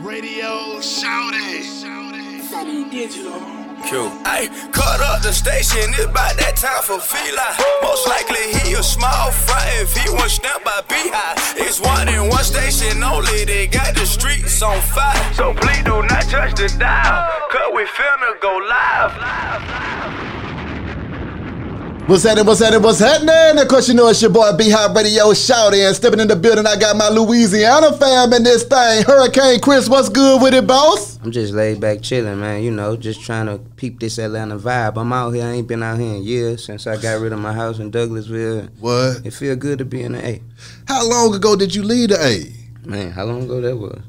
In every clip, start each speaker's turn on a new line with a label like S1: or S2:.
S1: Radio shouting.
S2: Sunny Digital.
S3: Q. Ay, cut up the station, it's about that time for Fila. Most likely he a small fry if he was stamped by Beehive. It's one in one station only, they got the streets on fire. So please do not touch the dial, cause we finna go live. live, live.
S4: What's happening? What's happening? What's happening? Of course, you know it's your boy B-Hop Radio shouting and stepping in the building. I got my Louisiana fam in this thing. Hurricane Chris, what's good with it, boss?
S5: I'm just laid back chilling, man. You know, just trying to peep this Atlanta vibe. I'm out here. I ain't been out here in years since I got rid of my house in Douglasville.
S4: What?
S5: It feel good to be in the A.
S4: How long ago did you leave the A?
S5: Man, how long ago that was?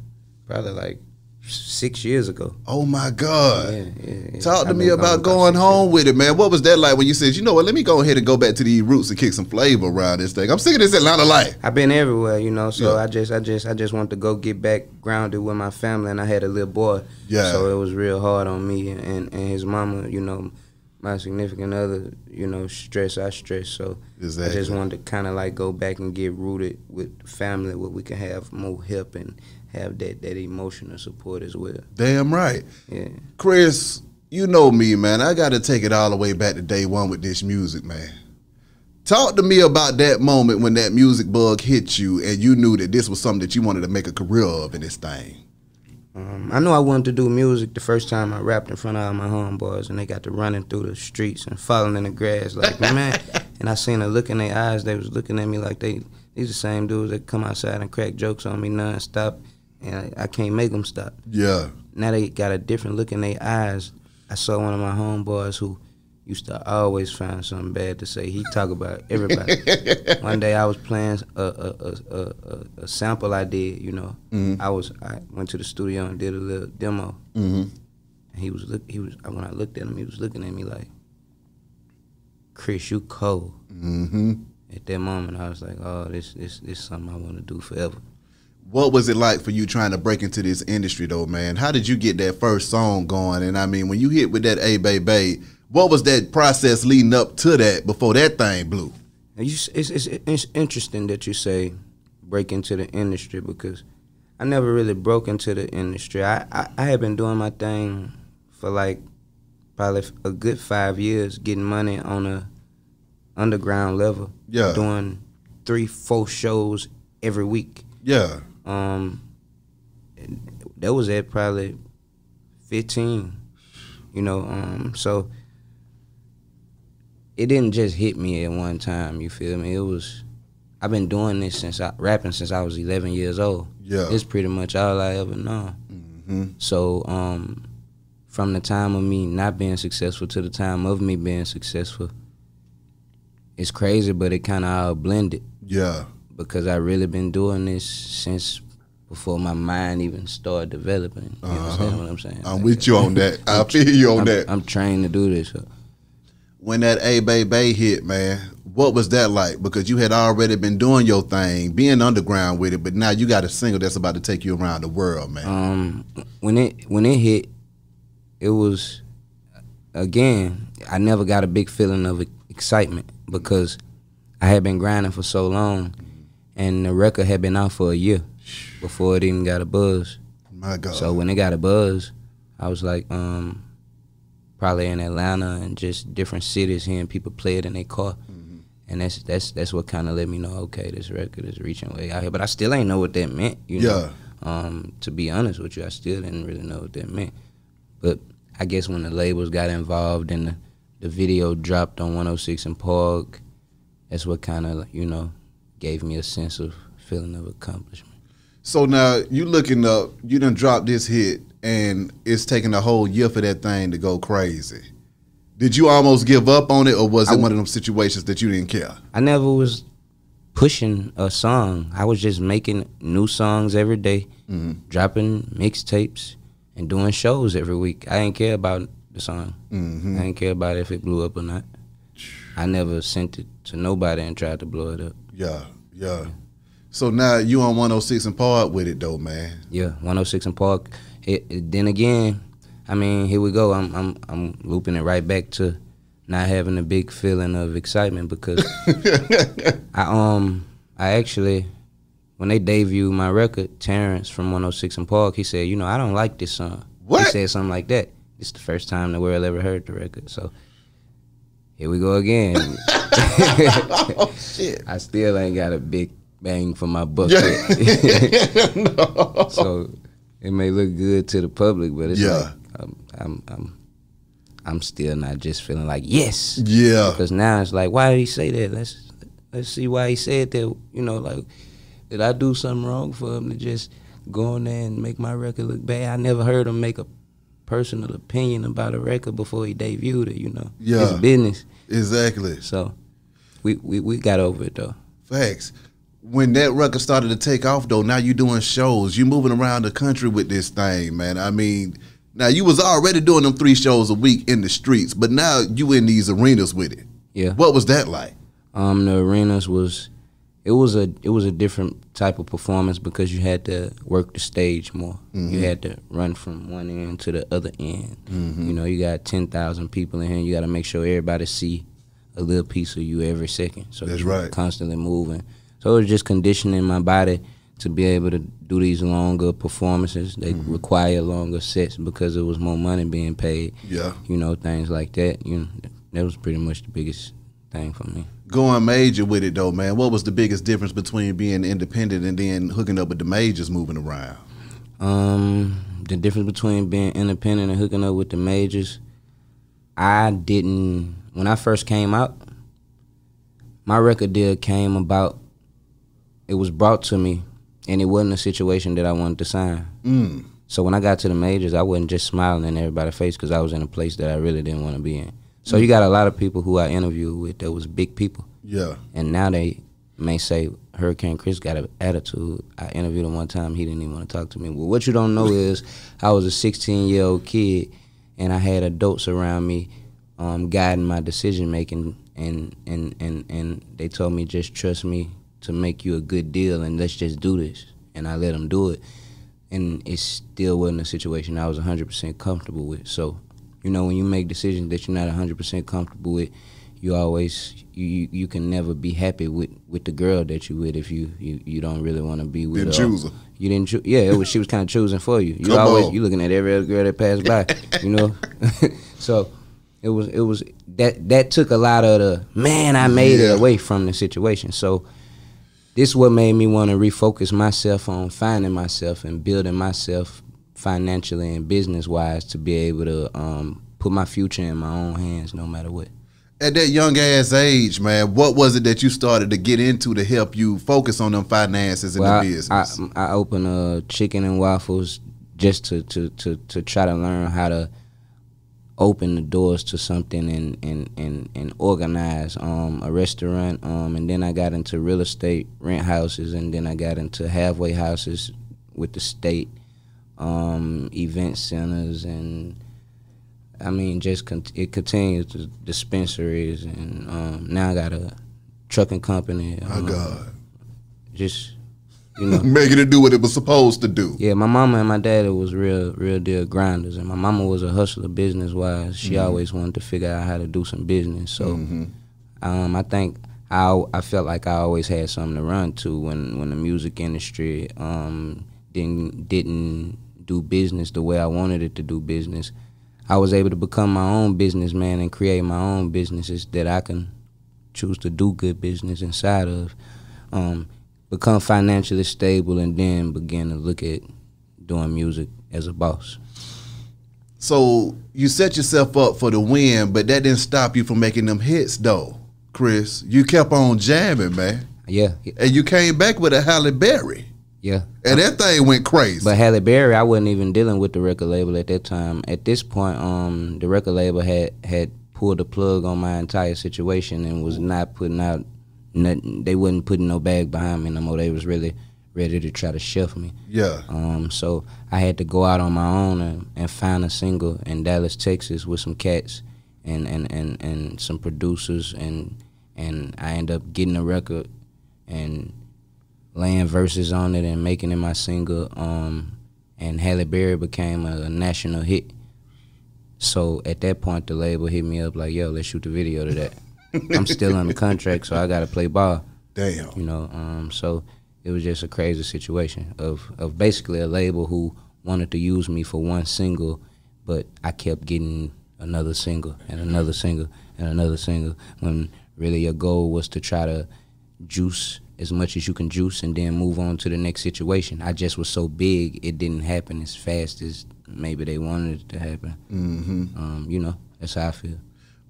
S5: Probably like six years ago.
S4: Oh my God.
S5: Yeah, yeah, yeah.
S4: Talk to
S5: I've
S4: me about going
S5: six
S4: home with it, man. What was that like when you said, you know what, let me go ahead and go back to the roots and kick some flavor around this thing. I'm sick of this Atlanta life.
S5: I've been everywhere, you know. So. I just, I just, I just want to go get back grounded with my family, and I had a little boy.
S4: Yeah.
S5: So it was real hard on me and, and, and his mama, you know, my significant other, you know, stress. I stress. So I just wanted to kind of like go back and get rooted with family, where we can have more help and have that that emotional support as well.
S4: Damn right.
S5: Yeah.
S4: Chris, you know me, man. I got to take it all the way back to day one with this music, man. Talk to me about that moment when that music bug hit you and you knew that this was something that you wanted to make a career of in this thing.
S5: Um, I knew I wanted to do music the first time I rapped in front of all my homeboys, and they got to running through the streets and falling in the grass like man. And I seen a look in their eyes. They was looking at me like they these the same dudes that come outside and crack jokes on me nonstop, and I, I can't make them stop.
S4: Yeah.
S5: Now they got a different look in their eyes. I saw one of my homeboys who used to always find something bad to say. He talk about everybody. one day I was playing a a, a, a, a, sample I did. You know, I was I went to the studio and did a little demo.
S4: Mm-hmm.
S5: And he was look. He was when I looked at him, he was looking at me like, "Chris, you cold."
S4: Mm-hmm.
S5: At that moment, I was like, "Oh, this this this is something I want to do forever."
S4: What was it like for you trying to break into this industry though, man? How did you get that first song going? And I mean, when you hit with that A Bay Bay, what was that process leading up to that before that thing blew?
S5: You, it's, it's, it's interesting that you say break into the industry because I never really broke into the industry. I, I, I had been doing my thing for like probably a good five years, getting money on a underground level.
S4: Yeah.
S5: Doing three, four shows every week.
S4: Yeah.
S5: Um, and that was at probably fifteen. You know, um, so it didn't just hit me at one time. You feel me? It was. I've been doing this since I rapping since I was eleven years old.
S4: Yeah.
S5: It's pretty much all I ever know.
S4: Mm-hmm.
S5: So, um, from the time of me not being successful to the time of me being successful, it's crazy, but it kind of all blended
S4: Yeah.
S5: Because I really been doing this since before my mind even started developing. You understand what I'm saying?
S4: I'm
S5: Like,
S4: with you on that. I feel you on
S5: I'm,
S4: that.
S5: I'm trained to do this.
S4: when that A Bay Bay hit, man, what was that like? Because you had already been doing your thing, being underground with it, but now you got a single that's about to take you around the world, man.
S5: Um, when it when it hit, it was again. I never got a big feeling of excitement because I had been grinding for so long, and the record had been out for a year before it even got a buzz.
S4: My God.
S5: So when it got a buzz, I was like, um, probably in Atlanta and just different cities, hearing people play it in their car,
S4: Mm-hmm.
S5: and that's that's that's what kind of let me know, okay, this record is reaching way out here. But I still ain't know what that meant. You
S4: Yeah.
S5: know? Um, to be honest with you, I still didn't really know what that meant. But I guess when the labels got involved and the, the video dropped on 106 and Park, that's what kind of you know gave me a sense of feeling of accomplishment.
S4: So now you looking up, you done dropped this hit, and it's taking a whole year for that thing to go crazy. Did you almost give up on it, or was it one of them situations that you didn't care?
S5: I never was pushing a song. I was just making new songs every day, dropping mixtapes, and doing shows every week. I didn't care about the song.
S4: Mm-hmm.
S5: I didn't care about if it blew up or not. I never sent it to nobody and tried to blow it up.
S4: Yeah, yeah. So now you on 106 and Park with it though, man.
S5: Yeah, 106 and Park. It, it- then again, I mean, here we go. I'm I'm I'm looping it right back to not having a big feeling of excitement because I um I actually when they debuted my record, Terrence from 106 and Park, he said, you know, I don't like this song.
S4: What?
S5: He said something like that. It's the first time the world ever heard the record. So here we go again.
S4: oh shit.
S5: I still ain't got a big bang for my buck yet.
S4: no.
S5: so it may look good to the public, but it's
S4: Yeah.
S5: like I'm, I'm, I'm, I'm still not just feeling like yes.
S4: Yeah.
S5: Because now it's like, why did he say that? Let's let's see why he said that. You know, like, did I do something wrong for him to just go on there and make my record look bad? I never heard him make a personal opinion about a record before he debuted it. You know,
S4: Yeah.
S5: it's business.
S4: Exactly.
S5: So we we we got over it though.
S4: Facts. When that record started to take off, though, now you doing shows. You moving around the country with this thing, man. I mean, now you was already doing them three shows a week in the streets, but now you in these arenas with it.
S5: Yeah.
S4: What was that like?
S5: Um, the arenas was it was a it was a different type of performance because you had to work the stage more. You mm-hmm. had to run from one end to the other end. Mm-hmm. You know, you got ten thousand people in here. You got to make sure everybody see a little piece of you every second. So
S4: That's right.
S5: constantly moving. So it was just conditioning my body to be able to do these longer performances. They mm-hmm. require longer sets because there was more money being paid.
S4: Yeah.
S5: You know, things like that. You know, that was pretty much the biggest thing for me.
S4: Going major with it, though, man. What was the biggest difference between being independent and then hooking up with the majors moving around?
S5: Um, the difference between being independent and hooking up with the majors, I didn't. When I first came out, my record deal came about. It was brought to me, and it wasn't a situation that I wanted to sign.
S4: Mm.
S5: So when I got to the majors, I wasn't just smiling in everybody's face because I was in a place that I really didn't want to be in. So you got a lot of people who I interviewed with that was big people
S4: Yeah.
S5: and now they may say Hurricane Chris got an attitude. I interviewed him one time; he didn't even want to talk to me. Well, what you don't know is I was a 16 year old kid, and I had adults around me, um, guiding my decision making, and and and and they told me just trust me to make you a good deal, and let's just do this. And I let them do it, and it still wasn't a situation I was 100% comfortable with. So, you know, when you make decisions that you're not 100% comfortable with, you always you, you can never be happy with with the girl that you with if you you, you don't really want to be with
S4: Didn't
S5: her.
S4: choose her.
S5: You didn't choose. Yeah, it was she was kind of choosing for you. You
S4: Come
S5: always
S4: on.
S5: you looking at every other girl that passed by. You know, so it was it was that that took a lot of the man I made
S4: Yeah.
S5: it away from the situation. So this what made me want to refocus myself on finding myself and building myself financially and business wise to be able to um, put my future in my own hands no matter what.
S4: At that young ass age, man, what was it that you started to get into to help you focus on them finances and
S5: Well,
S4: the
S5: I-
S4: business?
S5: I, I opened a chicken and waffles just to, to, to, to try to learn how to open the doors to something and, and, and, and organize um, a restaurant. Um, and then I got into real estate, rent houses, and then I got into halfway houses with the state, um, event centers, and I mean, just con- it continues to dispensaries, and um, now I got a trucking company.
S4: My
S5: um,
S4: God.
S5: Just you know,
S4: Making it do what it was supposed to do.
S5: yeah. My mama and my daddy was real, real deal grinders, and my mama was a hustler business wise. She always wanted to figure out how to do some business. So, um, I think I I felt like I always had something to run to when when the music industry um didn't didn't do business the way I wanted it to do business. I was able to become my own businessman and create my own businesses that I can choose to do good business inside of. Um, become financially stable and then begin to look at doing music as a boss.
S4: So you set yourself up for the win, but that didn't stop you from making them hits, though, Chris. You kept on jamming, man,
S5: Yeah,
S4: and you came back with a Halle Berry,
S5: yeah.
S4: and that thing went crazy.
S5: But Halle Berry, I wasn't even dealing with the record label at that time. At this point, um, the record label had had pulled the plug on my entire situation and was not putting out. Nothing, they wasn't putting no bag behind me no more. They was really ready to try to shelf me.
S4: yeah,
S5: Um, so I had to go out on my own and, and find a single in Dallas, Texas, with some cats and, and, and, and some producers, and and I end up getting a record and laying verses on it and making it my single. Um, and Halle Berry became a, national hit. So at that point, the label hit me up like, "Yo, let's shoot the video to that." I'm still on the contract, so I got to play ball
S4: damn.
S5: you know. Um, so it was just a crazy situation of of basically a label who wanted to use me for one single, but I kept getting another single and another single and another single when really your goal was to try to juice as much as you can juice and then move on to the next situation. I just was so big, it didn't happen as fast as maybe they wanted it to happen. Mm-hmm. Um, you know, that's how I feel.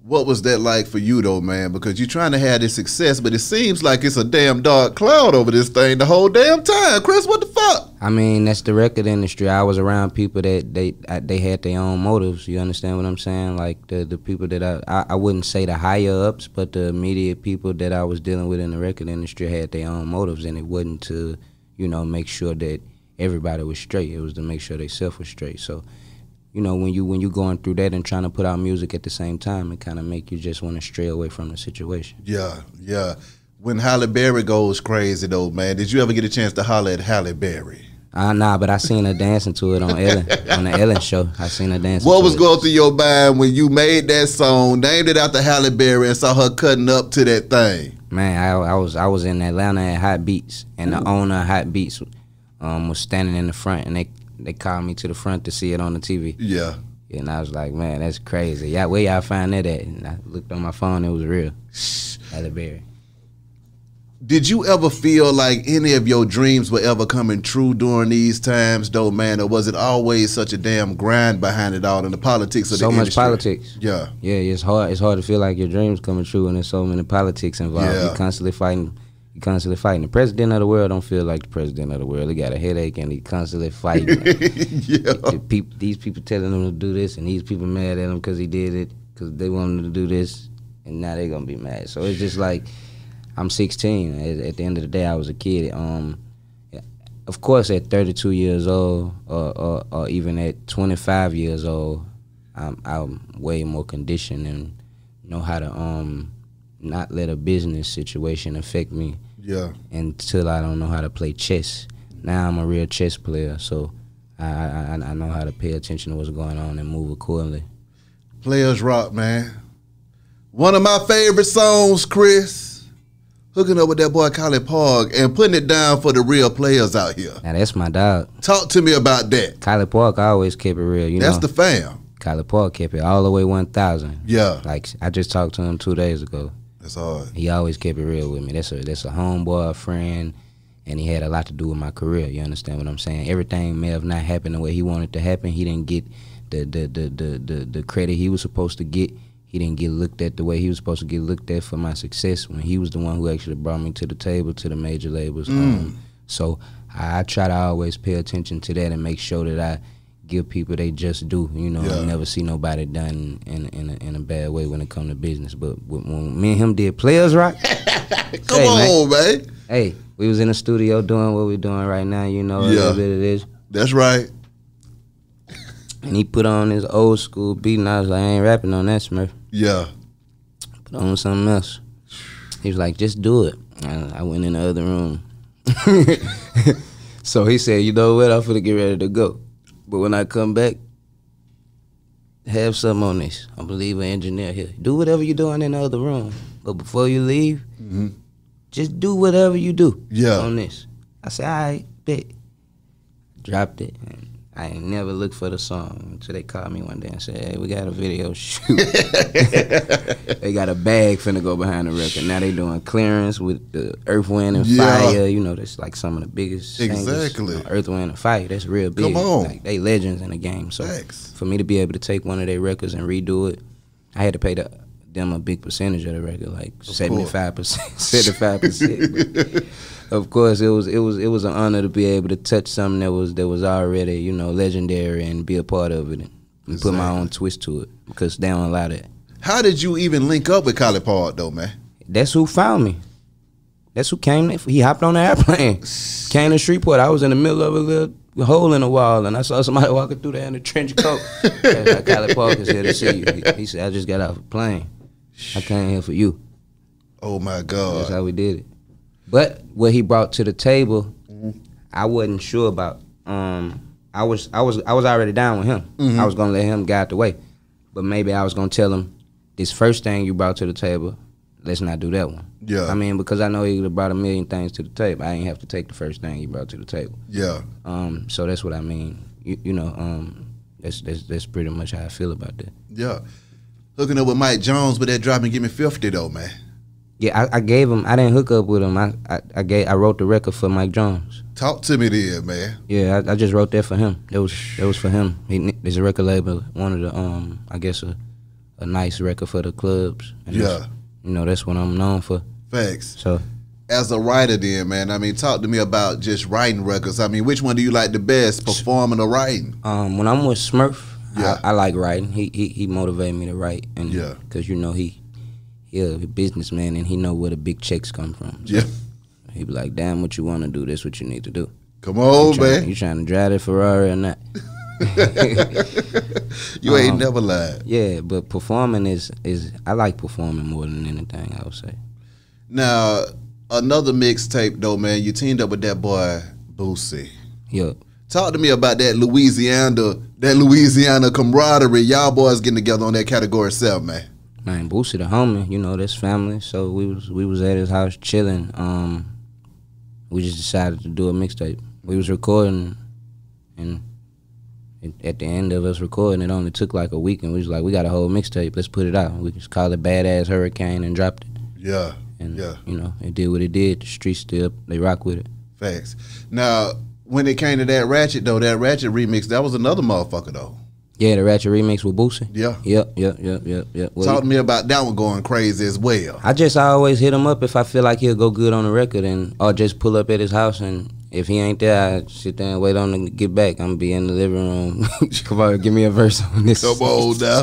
S4: What was that like for you though, man? Because you're trying to have this success, but it seems like it's a damn dark cloud over this thing the whole damn time. Chris, what the fuck?
S5: I mean, that's the record industry. I was around people that they they had their own motives. You understand what I'm saying? Like the the people that I, I I wouldn't say the higher ups, but the immediate people that I was dealing with in the record industry had their own motives, and it wasn't to you know make sure that everybody was straight. It was to make sure they self was straight. So you know when you when you going through that and trying to put out music at the same time, it kind of make you just want to stray away from the situation.
S4: Yeah, yeah. When Halle Berry goes crazy though, man, did you ever get a chance to holler at Halle Berry?
S5: Uh, nah, but I seen her dancing to it on Ellen on the Ellen show. I seen her dancing.
S4: What was
S5: it.
S4: going through your mind when you made that song, named it after Halle Berry, and saw her cutting up to that thing?
S5: Man, I, I was I was in Atlanta at Hot Beats, and the owner of Hot Beats um, was standing in the front, and they they called me to the front to see it on the TV,
S4: Yeah.
S5: and I was like, man, that's crazy. Yeah, where y'all find that at? And I looked on my phone, it was real. Halle Berry.
S4: Did you ever feel like any of your dreams were ever coming true during these times, though, man? Or was it always such a damn grind behind it all in the politics of?
S5: So
S4: the
S5: much
S4: industry?
S5: politics.
S4: Yeah.
S5: Yeah, it's hard. It's hard to feel like your dreams coming true, and there's so many politics involved.
S4: Yeah.
S5: You're constantly fighting. You constantly fighting. The president of the world don't feel like the president of the world. He got a headache, and he constantly fighting.
S4: yeah.
S5: the these people telling him to do this, and these people mad at him because he did it because they wanted to do this, and now they're gonna be mad. So it's just like I'm 16. At, at the end of the day, I was a kid. Um, of course, at 32 years old, or, or, or even at 25 years old, I'm, I'm way more conditioned and know how to um not let a business situation affect me
S4: Yeah.
S5: until I don't know how to play chess. Now I'm a real chess player, so I, I I know how to pay attention to what's going on and move accordingly.
S4: Players Rock, man. One of my favorite songs, Chris. Hooking up with that boy Collipark and putting it down for the real players out here.
S5: Now that's my dog.
S4: Talk to me about that.
S5: Collipark always kept it real. You
S4: That's
S5: know,
S4: the fam.
S5: Collipark kept it all the way 1,000.
S4: Yeah.
S5: Like I just talked to him two days ago.
S4: That's hard.
S5: He always kept it real with me. That's a that's a homeboy, a friend, and he had a lot to do with my career. You understand what I'm saying? Everything may have not happened the way he wanted to happen. He didn't get the the the the the, the credit he was supposed to get. He didn't get looked at the way he was supposed to get looked at for my success when he was the one who actually brought me to the table to the major labels. Um, so I, I try to always pay attention to that and make sure that I give people they just do. You know,
S4: Yeah.
S5: I never see nobody done in in a, in a bad way when it come to business. But when, me and him did players rock,
S4: Come
S5: Hey,
S4: on, man.
S5: hey, we was in the studio doing what we're doing right now. You know, a little bit of this.
S4: That's right.
S5: And he put on his old school beat, and I was like, I ain't rapping on that, Smurf.
S4: Yeah.
S5: Put on something else. He was like, just do it. And I went in the other room. so he said, you know what? I'm finna get ready to go. But when I come back, have something on this. I'm believe an engineer here. Do whatever you're doing in the other room. But before you leave, mm-hmm. just do whatever you do
S4: Yeah.
S5: on this. I said, all right, bet. Dropped it. And I ain't never looked for the song until they called me one day and said, hey, we got a video shoot. they got a bag finna go behind the record. Now they doing clearance with the Earth, Wind, and
S4: Yeah.
S5: Fire. You know, that's like some of the biggest singers.
S4: Exactly.
S5: You know, Earth, Wind, and Fire. That's real big.
S4: Come on.
S5: Like, they legends in the game. So
S4: Thanks.
S5: for me to be able to take one of their records and redo it, I had to pay the, them a big percentage of the record, like seventy five percent, seventy five percent. Of course, it was it was it was an honor to be able to touch something that was that was already you know legendary and be a part of it and, and put my own twist to it because they don't allow that.
S4: How did you even link up with Collipark, though, man?
S5: That's who found me. That's who came. He hopped on the airplane, came to Shreveport. I was in the middle of a little hole in the wall, and I saw somebody walking through there in a trench coat. Like, Collipark's here to see you. He, he said, "I just got off a plane. I came here for you."
S4: Oh, my God!
S5: That's how we did it. But what he brought to the table, I wasn't sure about. Um, I was I was I was already down with him. I was gonna let him guide the way, but maybe I was gonna tell him this first thing you brought to the table. let's not do that one.
S4: Yeah.
S5: I mean, because I know he would have brought a million things to the table. I ain't have to take the first thing he brought to the table.
S4: Yeah.
S5: Um, so that's what I mean. You, you know, um, that's that's that's pretty much how I feel about that.
S4: Yeah. Hooking up with Mike Jones, but that drop and give me 50 though, man.
S5: Yeah, I, I gave him. I didn't hook up with him. I, I I gave. I wrote the record for Mike Jones.
S4: Talk to me then, man.
S5: Yeah, I, I just wrote that for him. That was that was for him. He, there's a record label, one of the um, I guess a, a nice record for the clubs.
S4: Yeah.
S5: you know that's what I'm known for.
S4: Facts.
S5: So
S4: As a writer then, man, I mean, talk to me about just writing records. I mean, which one do you like the best, performing or writing?
S5: um, when I'm with Smurf,
S4: Yeah.
S5: I, I like writing. He he he motivated me to write, and
S4: Yeah.
S5: because you know he he a businessman and he know where the big checks come from. So
S4: Yeah.
S5: he be like, "Damn, what you want to do? This what you need to do."
S4: Come on,
S5: you
S4: man.
S5: You trying to drive that Ferrari or not?
S4: You ain't
S5: Um,
S4: never lied.
S5: Yeah, but performing is is I like performing more than anything. I would say.
S4: Now, another mixtape though, man. You teamed up with that boy Boosie.
S5: Yeah.
S4: Talk to me about that Louisiana, that Louisiana camaraderie. Y'all boys getting together on that category seven, man.
S5: Man, Boosie the homie, you know, that's family. So we was we was at his house chilling. Um, we just decided to do a mixtape. We was recording, and it, at the end of us recording, it only took like a week, and we was like, we got a whole mixtape. Let's put it out. We just called it Badass Hurricane and dropped it.
S4: Yeah,
S5: And
S4: yeah,
S5: you know, it did what it did. The streets still they rock with it.
S4: facts. Now, when it came to that Ratchet though, that Ratchet remix, that was another motherfucker though.
S5: Yeah, the Ratchet remix with Boosie.
S4: Yeah.
S5: Yep, yep, yep, yep, yep. Well,
S4: Talk to me about that one going crazy as well.
S5: I just always hit him up if I feel like he'll go good on the record, and or just pull up at his house, and if he ain't there, I sit there and wait on him to get back. I'm gonna be in the living room. Come on, give me a verse on this.
S4: Come on now.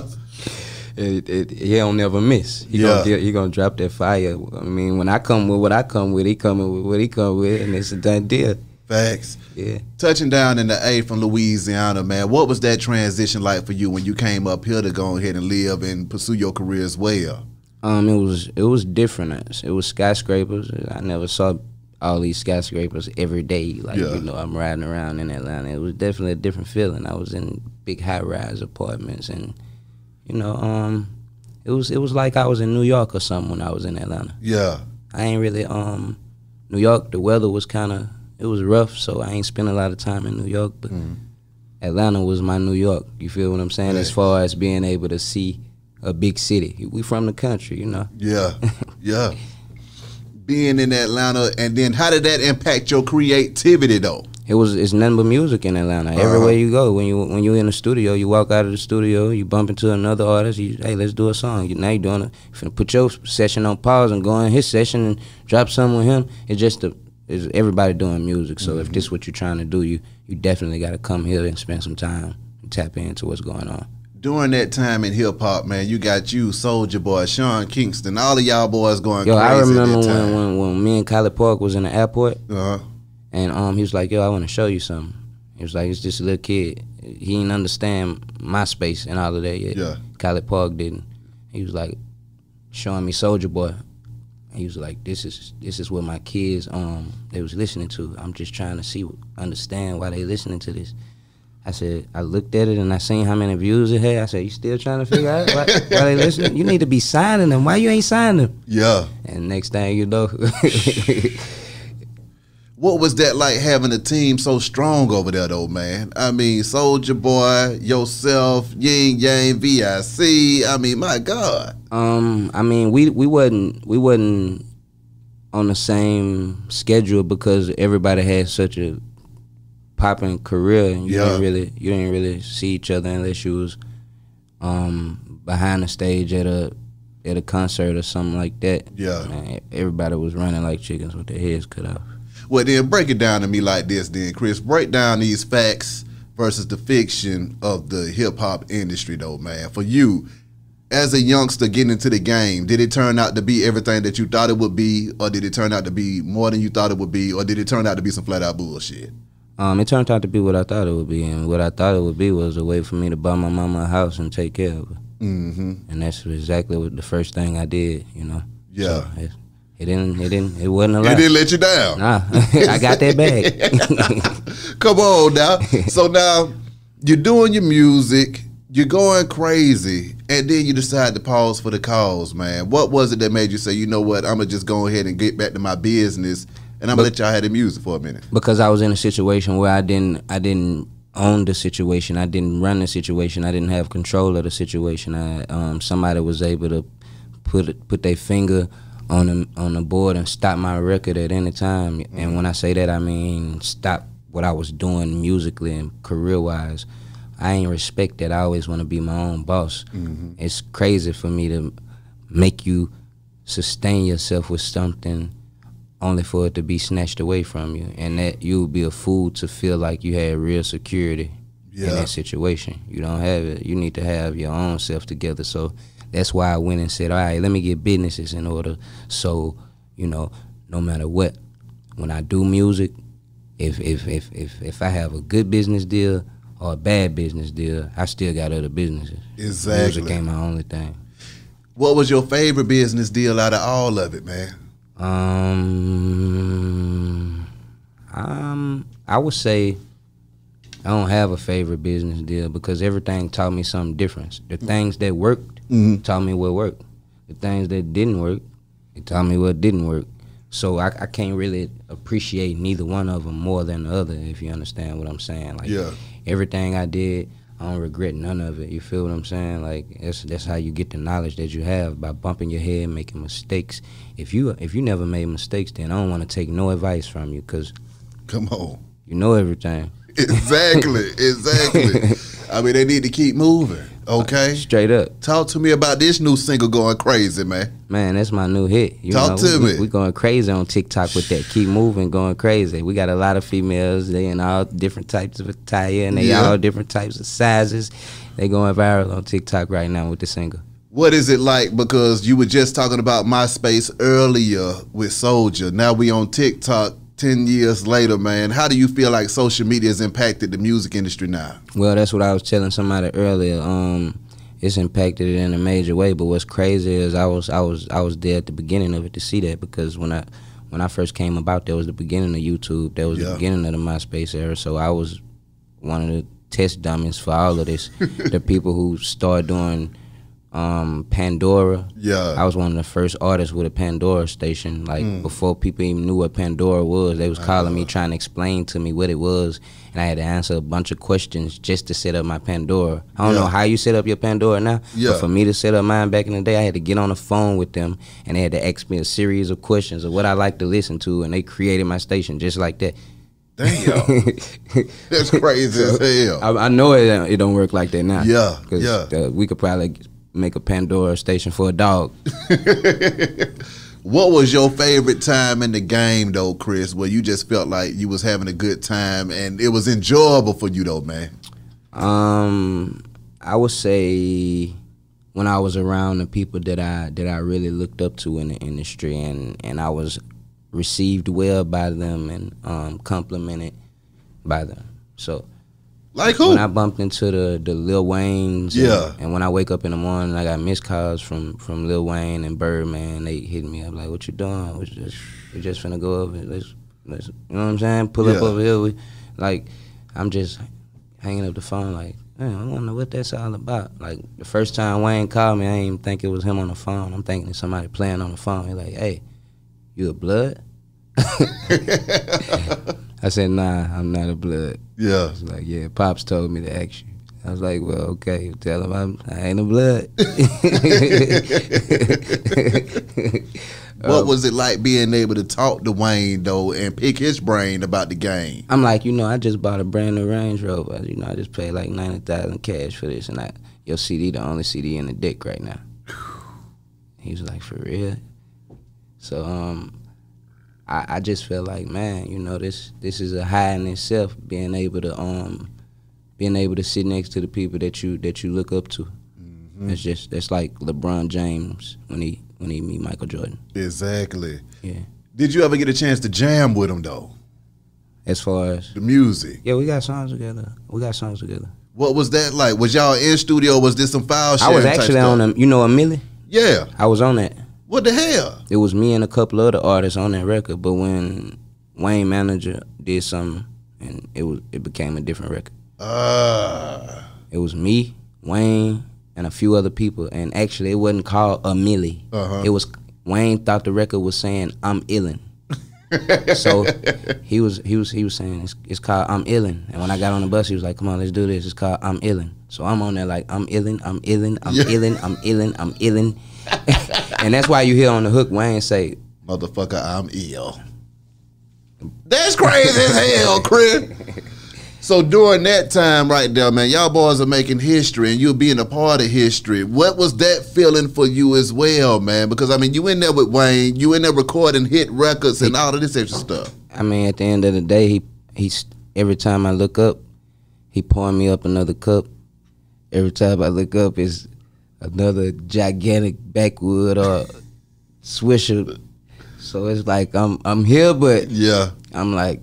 S5: It, it, he don't never miss. He
S4: Yeah.
S5: gonna he gonna drop that fire. I mean, when I come with what I come with, he coming with what he come with, and it's a done deal.
S4: Facts.
S5: Yeah.
S4: Touching down in the A from Louisiana, man. What was that transition like for you when you came up here to go ahead and live and pursue your career as well?
S5: Um, it was it was different. It was skyscrapers. I never saw all these skyscrapers every day. Like
S4: Yeah.
S5: you know, I'm riding around in Atlanta. It was definitely a different feeling. I was in big high rise apartments, and you know, um, it was it was like I was in New York or something when I was in Atlanta.
S4: Yeah.
S5: I ain't really um, New York. The weather was kind of it was rough, so I ain't spent a lot of time in New York. But Atlanta was my New York. You feel what I'm saying? As far as being able to see a big city. We from the country, you know.
S4: Yeah. yeah. Being in Atlanta, and then how did that impact your creativity though?
S5: It was it's nothing but music in Atlanta.
S4: Uh-huh.
S5: Everywhere you go, when you when you in the studio, you walk out of the studio, you bump into another artist. You hey, let's do a song. You, now you're doing it. You put your session on pause and go in his session and drop something with him. It's just the it's everybody doing music. So
S4: Mm-hmm.
S5: if this is what you're trying to do, you you definitely got to come here and spend some time and tap into what's going on.
S4: During that time in hip hop, man, you got you, Soulja Boy, Sean Kingston, all of y'all boys going
S5: Yo. I remember when, when when me and Collipark was in the airport.
S4: uh-huh.
S5: And um, he was like, "Yo, I want to show you something." He was like, "It's just a little kid. He didn't understand my space and all of that yet.
S4: Yeah.
S5: Collipark didn't. He was like, showing me Soulja Boy. He was like, "This is this is what my kids um they was listening to. I'm just trying to see understand why they listening to this." I said, I looked at it and I seen how many views it had. I said, "You still trying to figure out why, why they listening? You need to be signing them. Why you ain't signing them?"
S4: Yeah.
S5: And next thing you know,
S4: What was that like having a team so strong over there, though, man? I mean, Soulja Boy, yourself, Yin Yang, VIC. I mean, my God.
S5: Um, I mean, we we wasn't we wasn't on the same schedule because everybody had such a popping career, and you
S4: Yeah.
S5: didn't really you didn't really see each other unless you was um behind the stage at a at a concert or something like that.
S4: Yeah.
S5: Man, everybody was running like chickens with their heads cut off.
S4: Well, then break it down to me like this, then, Chris. Break down these facts versus the fiction of the hip hop industry, though, man. For you, as a youngster getting into the game, did it turn out to be everything that you thought it would be, or did it turn out to be more than you thought it would be, or did it turn out to be some flat out bullshit?
S5: Um, it turned out to be what I thought it would be, and what I thought it would be was a way for me to buy my mama a house and take care of her.
S4: Mm-hmm.
S5: and that's exactly what the first thing I did. You know.
S4: Yeah.
S5: So it, didn't. It didn't. It wasn't a lot.
S4: It didn't let you down.
S5: Nah, I got that bag.
S4: Come on now. so now you're doing your music, you're going crazy, and then you decide to pause for the cause, man. What was it that made you say, you know what, I'm gonna just go ahead and get back to my business, and I'm gonna let y'all have the music for a minute?
S5: because I was in a situation where I didn't I didn't own the situation. I didn't run the situation. I didn't have control of the situation. I um, somebody was able to put put their finger on the on the board and stop my record at any time. And when I say that, I mean stop what I was doing musically and career wise. I ain't respect that. I always want to be my own boss. Mm-hmm. It's crazy for me to make you sustain yourself with something only for it to be snatched away from you, and that you would be a fool to feel like you had real security
S4: Yeah.
S5: in that situation. You don't have it. You need to have your own self together. So that's why I went and said, all right, let me get businesses in order. So you know, no matter what, when I do music, if if if if if I have a good business deal or a bad business deal, I still got other businesses.
S4: Exactly.
S5: Music ain't my only thing.
S4: What was your favorite business deal out of all of it, man?
S5: Um, um, I would say I don't have a favorite business deal because everything taught me something different. The things that worked taught me what worked. The things that didn't work, it taught me what didn't work. So I, I can't really appreciate neither one of them more than the other, if you understand what I'm saying. Like
S4: Yeah.
S5: everything I did, I don't regret none of it. You feel what I'm saying? Like that's that's how you get the knowledge that you have by bumping your head, making mistakes. If you if you never made mistakes, then I don't want to take no advice from you because
S4: Come on.
S5: you know everything.
S4: Exactly, exactly. I mean, they need to keep moving. Okay.
S5: Straight up,
S4: Talk to me about this new single going crazy, man.
S5: man. That's my new hit. You
S4: Talk
S5: know,
S4: to
S5: we,
S4: me.
S5: We going crazy on TikTok with that. Keep moving, going crazy. We got a lot of females. They in all different types of attire and they
S4: Yeah.
S5: all different types of sizes. They going viral on TikTok right now with the single.
S4: What is it like? Because you were just talking about MySpace earlier with Soulja. Now we on TikTok. Ten years later, man, how do you feel like social media has impacted the music industry now?
S5: Well, that's what I was telling somebody earlier. Um, it's impacted it in a major way. But what's crazy is I was I was I was there at the beginning of it to see that because when I when I first came about, that was the beginning of YouTube. That was
S4: Yeah.
S5: the beginning of the MySpace era. So I was one of the test dummies for all of this. the people who started doing um, Pandora.
S4: Yeah.
S5: I was one of the first artists with a Pandora station. Like
S4: Mm.
S5: before people even knew what Pandora was, they was calling me trying to explain to me what it was, and I had to answer a bunch of questions just to set up my Pandora. I don't
S4: Yeah.
S5: know how you set up your Pandora now,
S4: Yeah.
S5: but for me to set up mine back in the day, I had to get on the phone with them, and they had to ask me a series of questions of what I like to listen to, and they created my station just like that.
S4: Damn, that's crazy as hell.
S5: I, I know it, it don't work like that now.
S4: Yeah,
S5: 'Cause,
S4: yeah.
S5: uh, we could probably make a Pandora station for a dog.
S4: What was your favorite time in the game though, Chris, where you just felt like you was having a good time and it was enjoyable for you though, man?
S5: Um, I would say when I was around the people that I that I really looked up to in the industry, and and I was received well by them and um, complimented by them. So
S4: Like who?
S5: when I bumped into the the Lil Waynes, and-
S4: Yeah.
S5: and, when I wake up in the morning, I got missed calls from from Lil Wayne and Birdman. They hit me up like, "What you doing? We just we just finna go over. Let's let's you know what I'm saying? Pull up
S4: Yeah.
S5: over here. We like I'm just hanging up the phone like." Man, I wonder what that's all about. Like the first time Wayne called me, I didn't even think it was him on the phone. I'm thinking it's somebody playing on the phone. He's like, "Hey, you a blood?" I said, "Nah, I'm not a blood."
S4: Yeah.
S5: He's like, yeah, Pops told me to ask you. I was like, well, okay, tell him I'm, I ain't a blood.
S4: What was it like being able to talk to Wayne though and pick his brain about the game?
S5: I'm like, you know, I just bought a brand new Range Rover. You know, I just paid like ninety thousand cash for this, and I your CD the only CD in the dick right now. He was like, for real. So um, I I just felt like, man, you know, this this is a high in itself, being able to um, being able to sit next to the people that you that you look up to. That's just that's like LeBron James when he when he meet Michael Jordan.
S4: Exactly.
S5: Yeah.
S4: Did you ever get a chance to jam with him though?
S5: As far as
S4: The music.
S5: yeah, we got songs together. We got songs together.
S4: What was that like? Was y'all in studio? Was this some foul shit?
S5: I was actually on a, you know, a Milli.
S4: Yeah.
S5: I was on that.
S4: What the hell?
S5: It was me and a couple other artists on that record. But when Wayne manager did something, and it was it became a different record.
S4: Uh
S5: It was me, Wayne and a few other people, and actually it wasn't called a Milli.
S4: Uh-huh.
S5: It was Wayne thought the record was saying I'm illin. so he was he was he was saying it's, it's called I'm illin. And when I got on the bus, he was like, "Come on, let's do this. It's called I'm illin." So I'm on there like I'm illin, I'm illin, I'm
S4: Yeah.
S5: illin, I'm illin, I'm illin. and that's why you hear on the hook Wayne say,
S4: Motherfucker, I'm ill. That's crazy as hell, Chris. So during that time right there, man, y'all boys are making history and you're being a part of history. What was that feeling for you as well, man? Because I mean, you in there with Wayne, you in there recording hit records and all of this extra stuff.
S5: I mean, at the end of the day, he he's every time I look up, he pouring me up another cup. Every time I look up, is another gigantic backwood or swisher. So it's like I'm I'm here, but
S4: Yeah.
S5: I'm like,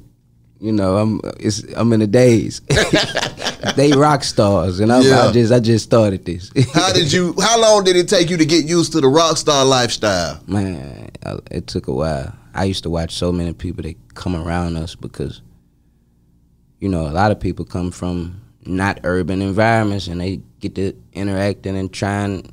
S5: you know, I'm it's I'm in the days. they rock stars, and I'm,
S4: Yeah.
S5: I just I just started this.
S4: How did you? How long did it take you to get used to the rock star lifestyle?
S5: Man, I- it took a while. I used to watch so many people that come around us because, you know, a lot of people come from not urban environments and they get to interacting and trying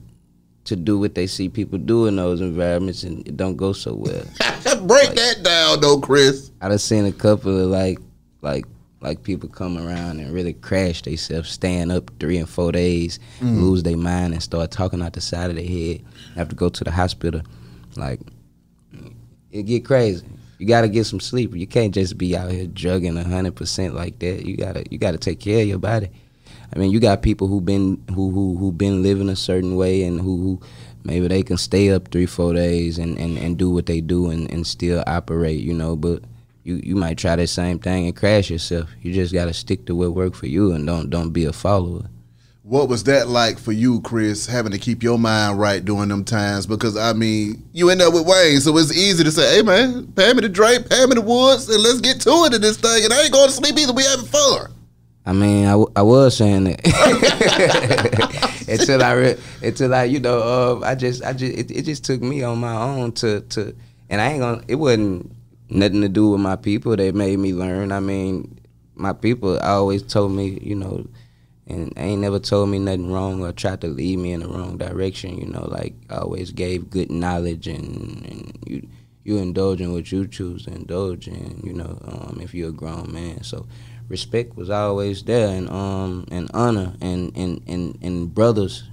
S5: to do what they see people do in those environments and it don't go so well.
S4: Break that down, though, Chris.
S5: I done seen a couple of like, like, like people come around and really crash themselves, stand up three and four days, mm. lose their mind, and start talking out the side of their head. Have to go to the hospital. Like, it get crazy. You gotta get some sleep. You can't just be out here drugging hundred percent like that. You gotta you gotta take care of your body. I mean, you got people who been who who who been living a certain way and who, who maybe they can stay up three four days and, and, and do what they do and, and still operate. You know, but you you might try that same thing and crash yourself. You just gotta stick to what worked for you and don't don't be a follower.
S4: What was that like for you, Chris, having to keep your mind right during them times? Because I mean, you end up with Wayne, so it's easy to say, "Hey, man, pay me the Drake, pay me the Woods, and let's get to it in this thing." And I ain't going to sleep either. We having fun.
S5: I mean, I, I was saying that until I re- until I you know uh, I just I just it, it just took me on my own to to and I ain't gonna it wasn't nothing to do with my people that made me learn. I mean, my people always told me you know, and ain't never told me nothing wrong or tried to lead me in the wrong direction. You know, like always gave good knowledge and and you you indulge in what you choose to indulge in. You know, um, if you're a grown man, so respect was always there and um and honor and and and, and brothers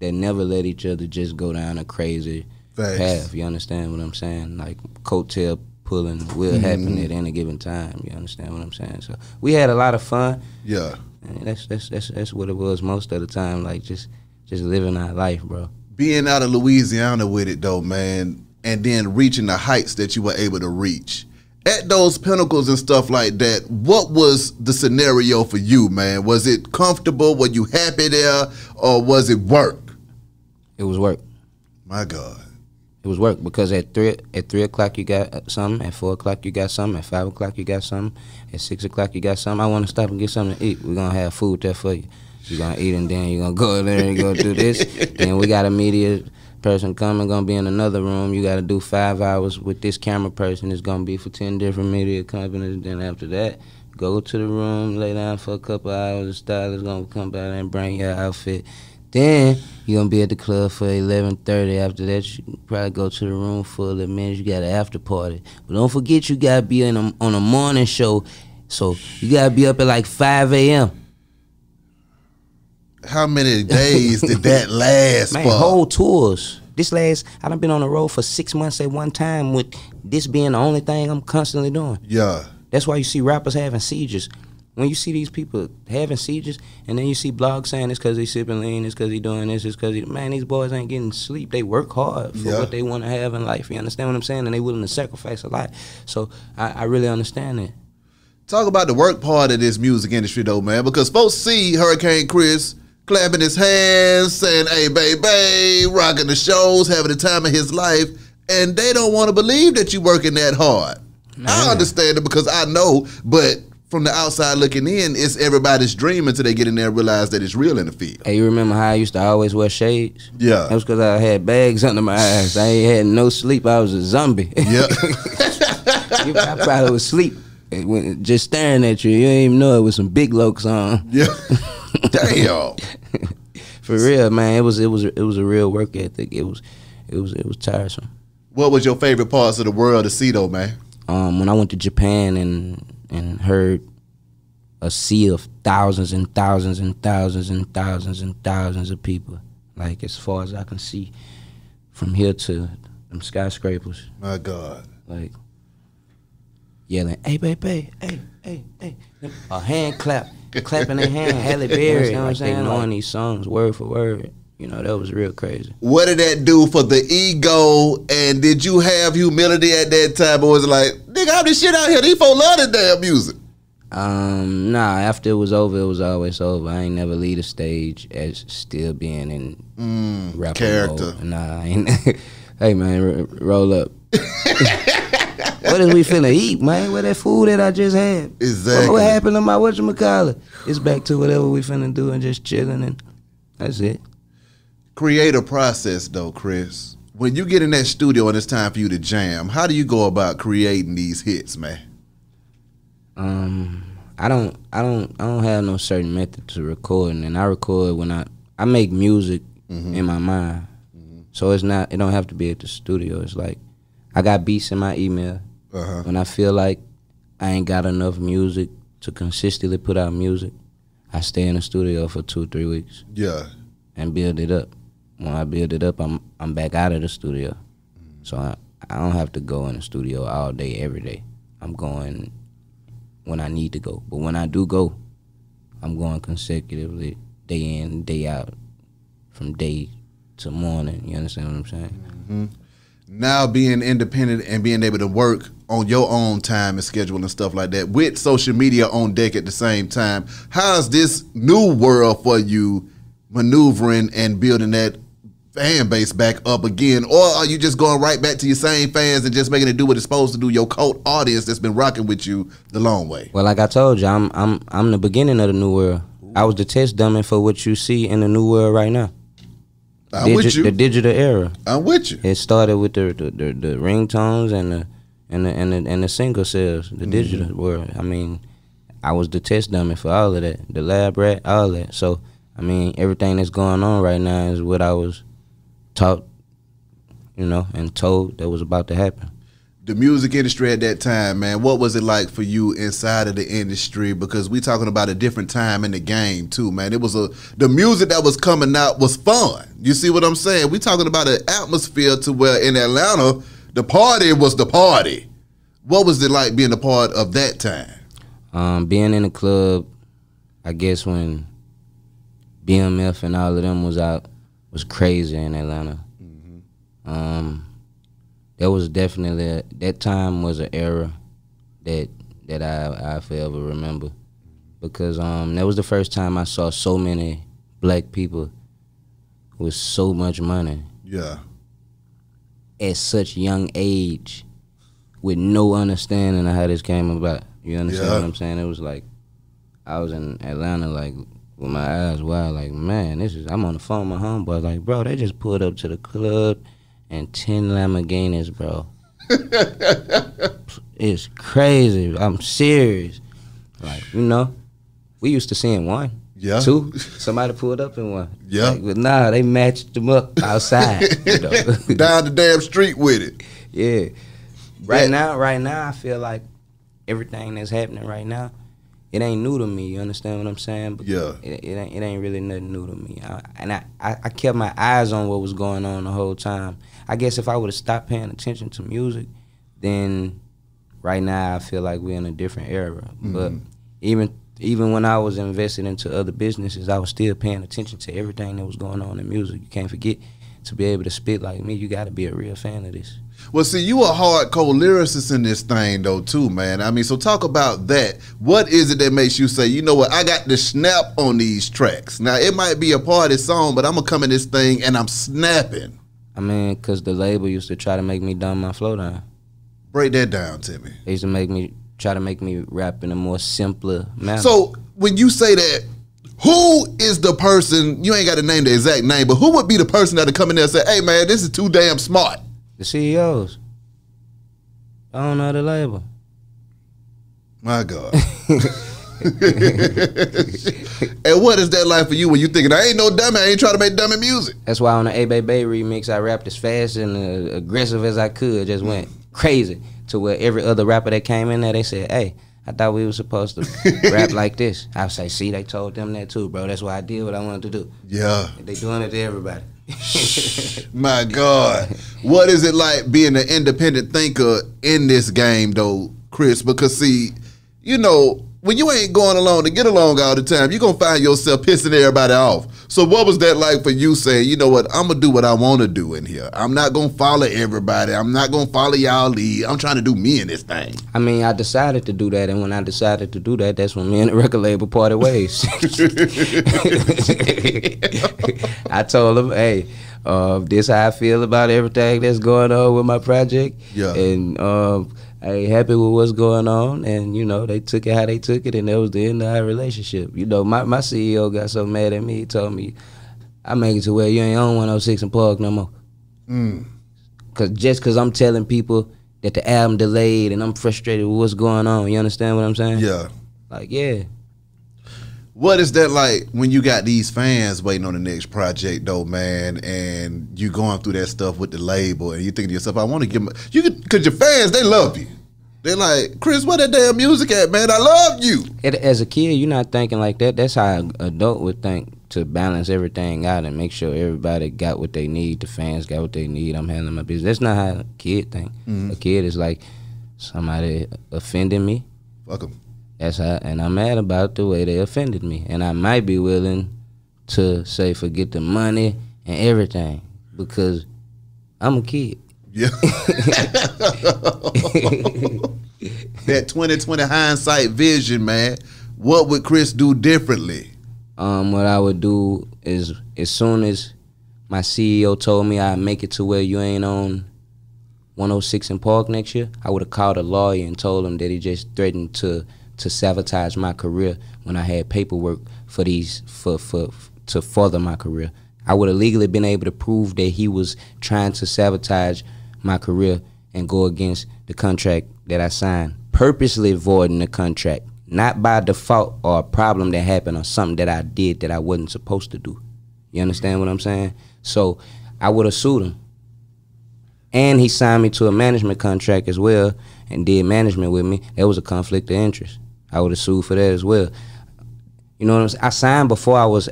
S5: that never let each other just go down a crazy path. You understand what I'm saying? Like coattail pulling will happen at any given time. You understand what I'm saying? So we had a lot of fun.
S4: Yeah.
S5: And that's that's that's that's what it was most of the time. Like just just living our life, bro.
S4: Being out of Louisiana with it though, man, and then reaching the heights that you were able to reach. At those pinnacles and stuff like that, what was the scenario for you, man? Was it comfortable? Were you happy there? Or was it work?
S5: It was work.
S4: My God.
S5: It was work because at three at three o'clock you got something, at four o'clock you got something, at five o'clock you got something, at six o'clock you got something. I want to stop and get something to eat. We're gonna have food there for you. You're gonna eat and then you're gonna go there and go do this. then we got a media person coming, gonna be in another room. You gotta do five hours with this camera person. It's gonna be for ten different media companies. Then after that, go to the room, lay down for a couple hours. The stylist gonna come by and bring your outfit. Then you're gonna be at the club for eleven thirty. After that, you probably go to the room for a minute. You got an after party, but don't forget you gotta be in a, on a morning show. So you gotta be up at like five a.m.
S4: How many days did that last
S5: Man,
S4: for?
S5: whole tours. This last, I done been on the road for six months at one time. With this being the only thing I'm constantly doing.
S4: yeah.
S5: That's why you see rappers having seizures. When you see these people having seizures, and then you see blogs saying it's because they sipping lean, it's because he doing this, it's because he, man, these boys ain't getting sleep. They work hard for
S4: Yeah.
S5: what they want to have in life. You understand what I'm saying? And they willing to sacrifice a lot. So I, I really understand that.
S4: Talk about the work part of this music industry though, man, because folks see Hurricane Chris clapping his hands, saying, "Hey, baby," rocking the shows, having the time of his life, and they don't want to believe that you're working that hard. I understand it because I know, but from the outside looking in, it's everybody's dream until they get in there and realize that it's real in the field.
S5: Hey, you remember how I used to always wear shades?
S4: Yeah.
S5: That was because I had bags under my eyes. I ain't had no sleep. I was a zombie.
S4: Yeah.
S5: You- I probably was asleep. Eh, just staring at you. You didn't even know it was some big lokes on.
S4: yeah. Damn.
S5: For real, man. It was it was it was a real work ethic. It was it was it was tiresome.
S4: What was your favorite parts of the world to see though, man?
S5: Um, when I went to Japan and and heard a sea of thousands and thousands and thousands and thousands and thousands of people, like as far as I can see, from here to them skyscrapers,
S4: My God.
S5: like yelling, "Hey, baby, hey, hey, hey!" A hand clap, clapping their hands. Halle Berry. You know what I'm saying? Knowing these songs word for word. You know that was real crazy.
S4: What did that do for the ego? And did you have humility at that time, or was it like, nigga, I'm this shit out here. These folks love this damn music.
S5: Um, nah. After it was over, it was always over. I ain't never leave a stage as still being in
S4: Mm,
S5: rapper
S4: character.
S5: mode. Nah, I ain't. hey man, r- roll up. what is we finna eat, man? Where that food that I just had?
S4: Exactly.
S5: What, what happened to my whatchamacallit? It's back to whatever we finna do and just chilling and that's it.
S4: Create a process though, Chris. When you get in that studio and it's time for you to jam, how do you go about creating these hits, man?
S5: Um, I don't, I don't, I don't have no certain method to recording, and I record when I, I make music in my mind. So it's not, it don't have to be at the studio. It's like, I got beats in my email.
S4: Uh-huh.
S5: When I feel like I ain't got enough music to consistently put out music, I stay in the studio for two, three weeks
S4: Yeah.
S5: and build it up. When I build it up, I'm, I'm back out of the studio. So I, I don't have to go in the studio all day, every day. I'm going when I need to go. But when I do go, I'm going consecutively, day in, day out, from day to morning. You understand what I'm saying?
S4: Now being independent and being able to work on your own time and schedule and stuff like that with social media on deck at the same time how's this new world for you maneuvering and building that fan base back up again or are you just going right back to your same fans and just making it do what it's supposed to do your cult audience that's been rocking with you the long way
S5: Well, like I told you, I'm I'm I'm the beginning of the new world. I was the test dummy for what you see in the new world right now.
S4: I'm with you
S5: The digital era.
S4: i'm with you
S5: It started with the the, the, the ringtones and the and the and the, and the single sales, the mm-hmm. digital world. I mean, I was the test dummy for all of that, the lab rat, all that. So I mean, everything that's going on right now is what I was taught, you know, and told that was about to happen.
S4: The music industry at that time, man, what was it like for you inside of the industry? Because we talking about a different time in the game too, man. It was a the music that was coming out was fun. You see what I'm saying? We talking about an atmosphere to where in Atlanta, the party was the party. What was it like being a part of that time?
S5: Um, being in the club, I guess when BMF and all of them was out, was crazy in Atlanta. Um, that was definitely a, that time was an era that that I I forever remember because um that was the first time I saw so many black people with so much money
S4: Yeah.
S5: at such young age with no understanding of how this came about. You understand
S4: Yeah.
S5: what I'm saying? It was like I was in Atlanta like with my eyes wide like, man, this is I'm on the phone with my homeboy like, bro, they just pulled up to the club and ten Lamborghinis, bro. it's crazy. I'm serious. Like, you know, we used to seeing one.
S4: Yeah.
S5: Two. Somebody pulled up in one.
S4: Yeah.
S5: Like, but nah, they matched them up outside. you know?
S4: Down the damn street with it.
S5: Yeah. Right now, right now, I feel like everything that's happening right now, it ain't new to me. You understand what I'm saying? But
S4: Yeah.
S5: It, it, ain't, it ain't really nothing new to me. I, and I, I, I kept my eyes on what was going on the whole time. I guess if I would have stopped paying attention to music, then right now I feel like we're in a different era. But mm-hmm. even even when I was invested into other businesses, I was still paying attention to everything that was going on in music. You can't forget to be able to spit like me. You got to be a real fan of this.
S4: Well, see, you a hardcore lyricist in this thing, though, too, man. I mean, so talk about that. What is it that makes you say, you know what, I got the snap on these tracks? Now, it might be a party song, but I'm gonna come in this thing and I'm snapping.
S5: I mean, cause the label used to try to make me dumb my flow down.
S4: Break that down to me.
S5: They used to make me try to make me rap in a more simpler manner.
S4: So, when you say that, who is the person, you ain't got to name the exact name, but who would be the person that'd come in there and say, hey, man, this is too damn smart?
S5: the CEOs, I don't know the label.
S4: My God. and what is that like for you when you thinking I ain't no dummy, I ain't trying to make dummy music?
S5: That's why on the A Bay Bay remix, I rapped as fast and uh, aggressive as I could. Just went crazy to where every other rapper that came in there, they said, "Hey, I thought we were supposed to rap like this." I would say, "See, they told them that too, bro. That's why I did what I wanted to do.
S4: Yeah.
S5: They doing it to everybody."
S4: My God. What is it like being an independent thinker in this game though, Chris? Because see, you know, when you ain't going along to get along all the time, you're gonna find yourself pissing everybody off. So what was that like for you saying, you know what, I'm gonna do what I wanna do in here. I'm not gonna follow everybody. I'm not gonna follow y'all lead. I'm trying to do me in this thing.
S5: I mean, I decided to do that, and when I decided to do that, that's when me and the record label parted ways. I told them, hey, uh, this how I feel about everything that's going on with my project.
S4: Yeah.
S5: And um, I ain't happy with what's going on, and you know they took it how they took it, and that was the end of our relationship. You know, my, my CEO got so mad at me, he told me, "I make it to where you ain't on 106 and Park no more."
S4: Mm.
S5: Cause just cause I'm telling people that the album delayed and I'm frustrated with what's going on, you understand what I'm saying?
S4: Yeah.
S5: Like yeah,
S4: What is that like when you got these fans waiting on the next project though, man, and you going through that stuff with the label and you thinking to yourself, I want to give them you could cause your fans, they love you. They're like, Chris, where that damn music at, man? I love you.
S5: It- as a kid, you're not thinking like that. That's how an adult would think to balance everything out and make sure everybody got what they need. The fans got what they need. I'm handling my business. That's not how a kid think. Mm-hmm. A kid is like somebody offended me.
S4: Fuck them.
S5: That's how, and I'm mad about the way they offended me. And I might be willing to say forget the money and everything because I'm a kid.
S4: Yeah. that 2020 hindsight vision, man. What would Chris do differently?
S5: Um, what I would do is as soon as my CEO told me I'd make it to where you ain't on 106 and Park next year, I would have called a lawyer and told him that he just threatened to to sabotage my career when I had paperwork for these for for to further my career. I would have legally been able to prove that he was trying to sabotage my career and go against the contract that I signed, purposely voiding the contract, not by default or a problem that happened or something that I did that I wasn't supposed to do. You understand what I'm saying? So I would have sued him. And he signed me to a management contract as well and did management with me. That was a conflict of interest. I would have sued for that as well. You know what I'm saying? I signed before I was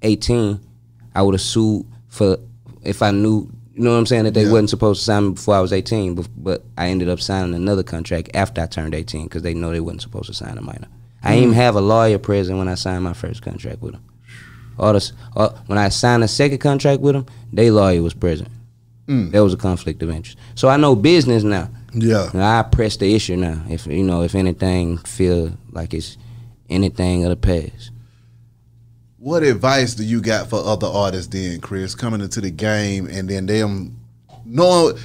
S5: 18. I would have sued for if I knew, you know what I'm saying, that they
S4: Yeah.
S5: wasn't supposed to sign me before I was 18. But, but I ended up signing another contract after I turned 18 because they know they wasn't supposed to sign a minor. I didn't even mm-hmm. have a lawyer present when I signed my first contract with them. All this, all, when I signed a second contract with them, they lawyer was present. Mm. There was a conflict of interest. So I know business now.
S4: Yeah.
S5: And I press the issue now. If you know, if anything feel like it's anything of the past.
S4: What advice do you got for other artists then, Chris, coming into the game and then them knowing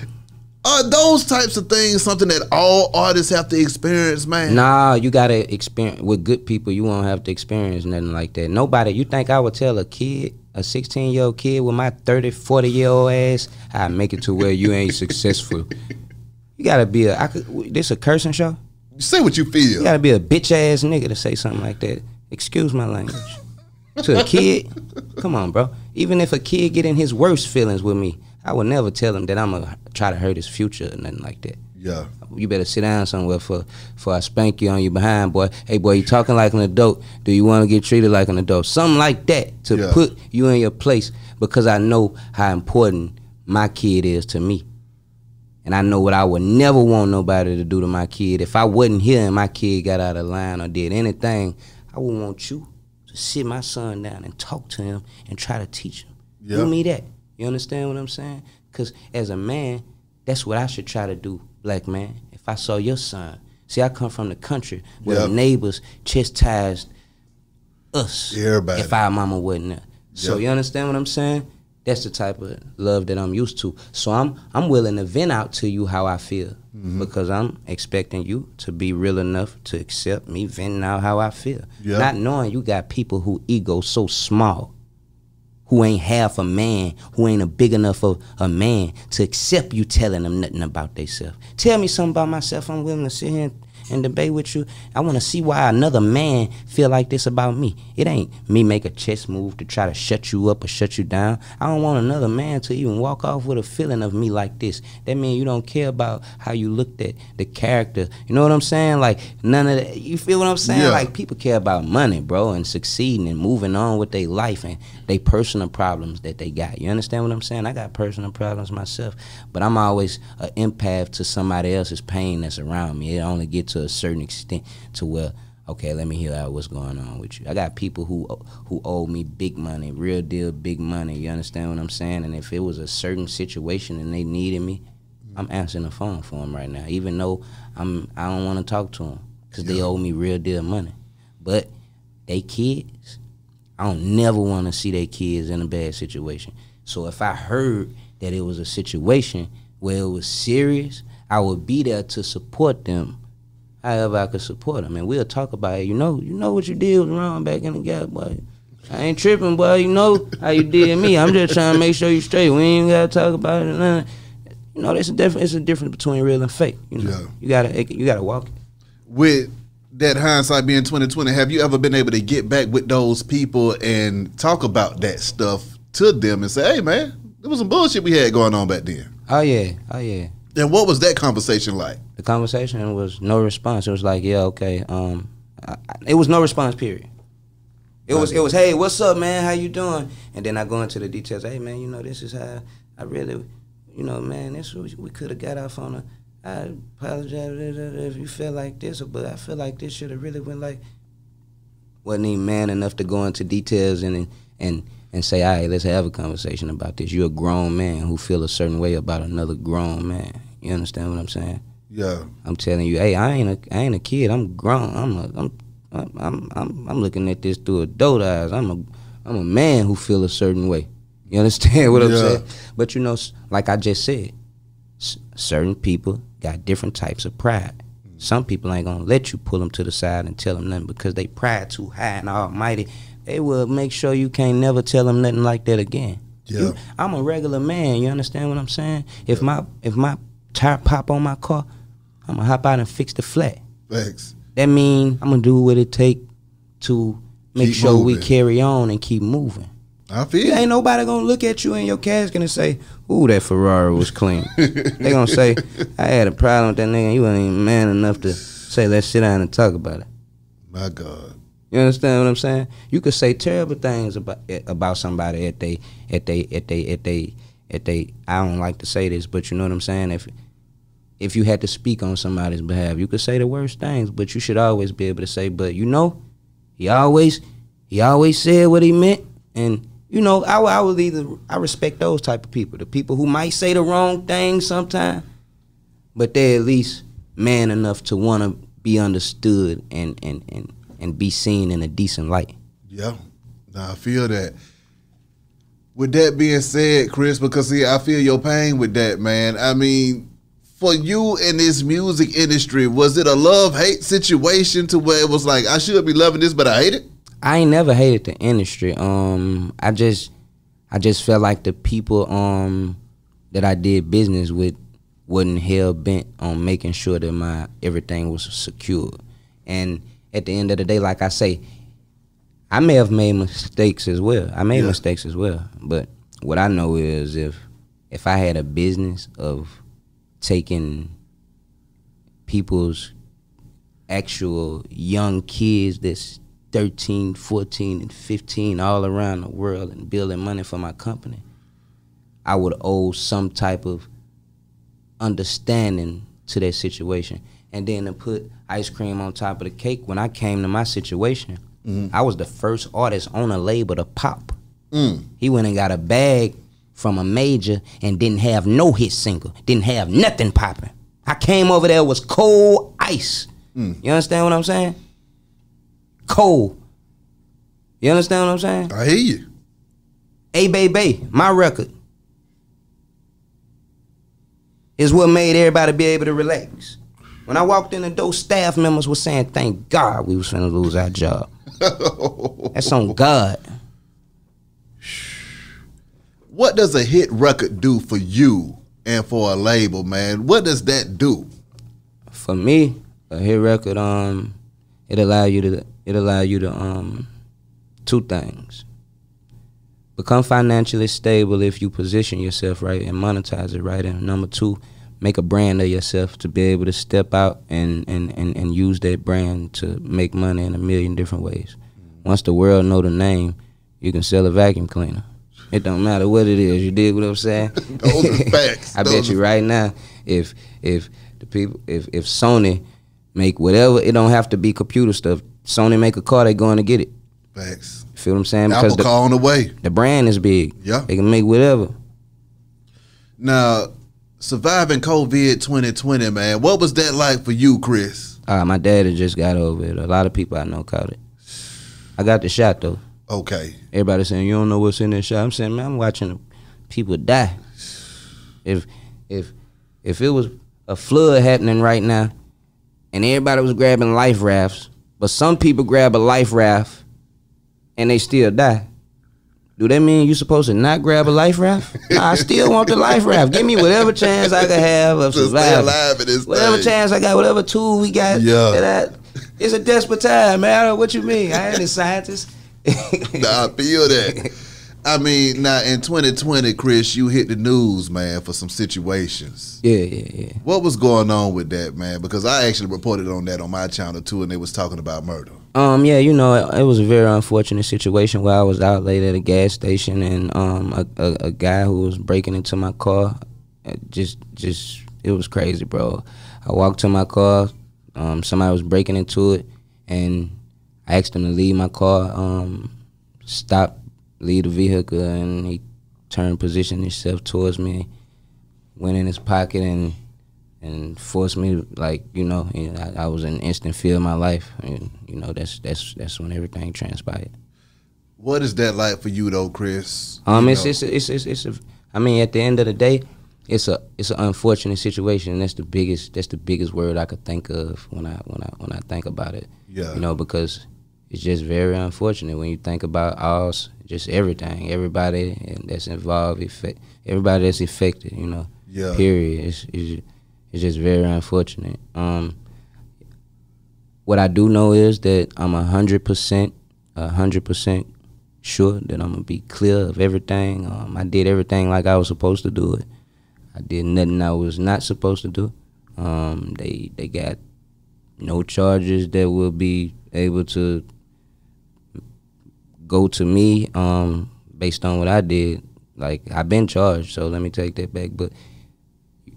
S4: are those types of things something that all artists have to experience, man?
S5: Nah, you gotta experience with good people. You won't have to experience nothing like that. Nobody. You think I would tell a kid, a 16 year old kid with my 30, 40 year old ass, I make it to where you ain't successful. You gotta be a. I could, this a cursing show.
S4: Say what you feel.
S5: You gotta be a bitch ass nigga to say something like that. Excuse my language. To a kid, come on, bro. Even if a kid get in his worst feelings with me, I would never tell him that I'm gonna try to hurt his future or nothing like that.
S4: Yeah.
S5: You better sit down somewhere for for I spank you on your behind, boy. Hey, boy, you talking like an adult. Do you want to get treated like an adult? Something like that to
S4: Yeah.
S5: put you in your place because I know how important my kid is to me. And I know what I would never want nobody to do to my kid. If I wasn't here and my kid got out of line or did anything, I would want you sit my son down and talk to him and try to teach him.
S4: Yeah.
S5: Do me that. You understand what I'm saying? Because as a man, that's what I should try to do, black man. If I saw your son, see, I come from the country where
S4: Yep.
S5: the neighbors chastised us
S4: Everybody.
S5: if our mama wasn't there. So
S4: Yep.
S5: you understand what I'm saying? That's the type of love that I'm used to. So I'm I'm willing to vent out to you how I feel
S4: Mm-hmm.
S5: because I'm expecting you to be real enough to accept me venting out how I feel.
S4: Yep.
S5: Not knowing you got people who ego so small, who ain't half a man, who ain't a big enough of a man to accept you telling them nothing about themselves. Tell me something about myself. I'm willing to sit here and, and debate with you. I want to see why another man feel like this about me. It ain't me make a chess move to try to shut you up or shut you down. I don't want another man to even walk off with a feeling of me like this. That means you don't care about how you looked at the character. You know what I'm saying? Like none of that. You feel what I'm saying?
S4: Yeah.
S5: Like people care about money, bro, and succeeding and moving on with their life and they personal problems that they got. You understand what I'm saying? I got personal problems myself, but I'm always an empath to somebody else's pain that's around me. It only get to a certain extent to where okay, let me hear out what's going on with you. I got people who who owe me big money, real deal big money. You understand what I'm saying? And if it was a certain situation and they needed me, I'm answering the phone for them right now, even though I'm I don't want to talk to them because they owe me real deal money. But they kids, I don't never want to see their kids in a bad situation. So if I heard that it was a situation where it was serious, I would be there to support them however I could support them. And we'll talk about it. You know, you know what you did was wrong back in the gap, boy. I ain't tripping, boy. You know how you did me. I'm just trying to make sure you straight. We ain't gotta talk about it. None. You know, there's a difference. It's a difference between real and fake. You know,
S4: Yeah.
S5: you gotta you gotta walk it.
S4: with that hindsight being 2020 have you ever been able to get back with those people and talk about that stuff to them and say hey man there was some bullshit we had going on back then
S5: Oh yeah, oh yeah.
S4: and what was that conversation like
S5: The conversation was no response. It was like, yeah, okay. Um, I, it was no response. Period. It was it was hey, what's up, man? How you doing? And then I go into the details. Hey, man, you know this is how I really, you know, man, this we could have got off on a. I apologize if you feel like this, but I feel like this should have really went like. Wasn't even man enough to go into details and and and say, all right, let's have a conversation about this. You're a grown man who feel a certain way about another grown man. You understand what I'm saying?
S4: yeah
S5: I'm telling you, hey, I ain't a I ain't a kid. I'm grown. I'm a I'm I'm I'm I'm, looking at this through adult eyes. I'm a I'm a man who feel a certain way. You understand what I'm
S4: Yeah.
S5: saying? But you know, like I just said, s- certain people got different types of pride. Mm. Some people ain't gonna let you pull them to the side and tell them nothing because they pride too high and almighty. They will make sure you can't never tell them nothing like that again.
S4: Yeah.
S5: You- I'm a regular man. You understand what I'm saying? If my if my tire pop on my car, I'm gonna hop out and fix the flat.
S4: thanks
S5: That mean I'm gonna do what it take to make
S4: Keep
S5: sure we carry on and keep moving.
S4: I feel
S5: Ain't nobody gonna look at you in your casket and say, "Ooh, that Ferrari was clean." they gonna say, "I had a problem with that nigga. You ain't even man enough to say let's sit down and talk about it."
S4: my god
S5: You understand what I'm saying? You could say terrible things about about somebody at they at they at they at they at they. I don't like to say this, but you know what I'm saying. If if you had to speak on somebody's behalf, you could say the worst things, but you should always be able to say, "But you know, he always he always said what he meant," and you know, I I either I respect those type of people, the people who might say the wrong thing sometimes, but they're at least man enough to want to be understood and and and and be seen in a decent light.
S4: Yeah, nah, I feel that. With that being said, Chris, because see, I feel your pain with that, man. I mean, for you in this music industry, was it a love hate situation to where it was like I should be loving this, but I hate it?
S5: I ain't never hated the industry. Um, I just, I just felt like the people um that I did business with wasn't hell bent on making sure that my everything was secure. And at the end of the day, like I say, I may have made mistakes as well. I made
S4: Yeah.
S5: mistakes as well. But what I know is if if I had a business of taking people's actual young kids that's 13, 14, and 15 all around the world and building money for my company, I would owe some type of understanding to that situation. And then to put ice cream on top of the cake, when I came to my situation, mm-hmm. I was the first artist on a label to pop. Mm. He went and got a bag from a major and didn't have no hit single, didn't have nothing popping. I came over there was cold ice. Mm. You understand what I'm saying? Cold. You understand what I'm saying?
S4: I hear you.
S5: A Bay Bay, my record, is what made everybody be able to relax. When I walked in the door, staff members were saying, "Thank God we was finna lose our job." That's on God.
S4: What does a hit record do for you and for a label, man? What does that do?
S5: For me, a hit record, um, it allow you to it allow you to um, two things. Become financially stable if you position yourself right and monetize it right. And number two, make a brand of yourself to be able to step out and, and, and, and use that brand to make money in a million different ways. Once the world know the name, you can sell a vacuum cleaner. It don't matter what it is. You dig what I'm saying?
S4: Those are facts.
S5: I
S4: Those
S5: bet you right now, if if the people if if Sony make whatever, it don't have to be computer stuff. Sony make a car, they going to get it.
S4: Facts.
S5: You feel what I'm saying?
S4: Apple
S5: the,
S4: car on the way.
S5: the brand is big.
S4: Yeah.
S5: They can make whatever.
S4: Now, surviving COVID 2020, man, what was that like for you, Chris?
S5: Uh, my dad had just got over it. A lot of people I know caught it. I got the shot though.
S4: Okay.
S5: Everybody saying you don't know what's in that shot. I'm saying, man, I'm watching people die. If if if it was a flood happening right now, and everybody was grabbing life rafts, but some people grab a life raft and they still die. Do that mean you're supposed to not grab a life raft? Nah, I still want the life raft. Give me whatever chance I can have of
S4: To stay
S5: surviving.
S4: alive in this
S5: Whatever
S4: thing.
S5: chance I got, whatever tool we got.
S4: Yeah.
S5: it's a desperate time, man. What you mean? I ain't a scientist.
S4: Nah, I feel that. I mean, now in 2020, Chris, you hit the news, man, for some situations.
S5: Yeah, yeah, yeah.
S4: What was going on with that, man? Because I actually reported on that on my channel too, and they was talking about murder.
S5: Um, yeah, you know, it, it was a very unfortunate situation where I was out late at a gas station and um, a, a, a guy who was breaking into my car, just, just, it was crazy, bro. I walked to my car, um, somebody was breaking into it, and I asked him to leave my car, um, stop, leave the vehicle, and he turned, positioned himself towards me, went in his pocket, and and forced me to, like you know I, I was in instant fear of my life. And you know that's that's that's when everything transpired.
S4: What is that like for you, though, Chris?
S5: um
S4: You
S5: it's, it's it's it's it's a I mean at the end of the day it's a it's an unfortunate situation. And that's the biggest that's the biggest word I could think of when I when I when I think about it.
S4: Yeah.
S5: you know because it's just very unfortunate when you think about all just everything everybody that's involved effect everybody that's affected you know
S4: Yeah.
S5: period it's, it's it's just very unfortunate um what I do know is that I'm a hundred percent, a hundred percent sure that I'm gonna be clear of everything. Um, I did everything like I was supposed to do it. I did nothing I was not supposed to do. Um, they they got no charges that will be able to go to me um, based on what I did. Like I've been charged, so let me take that back. But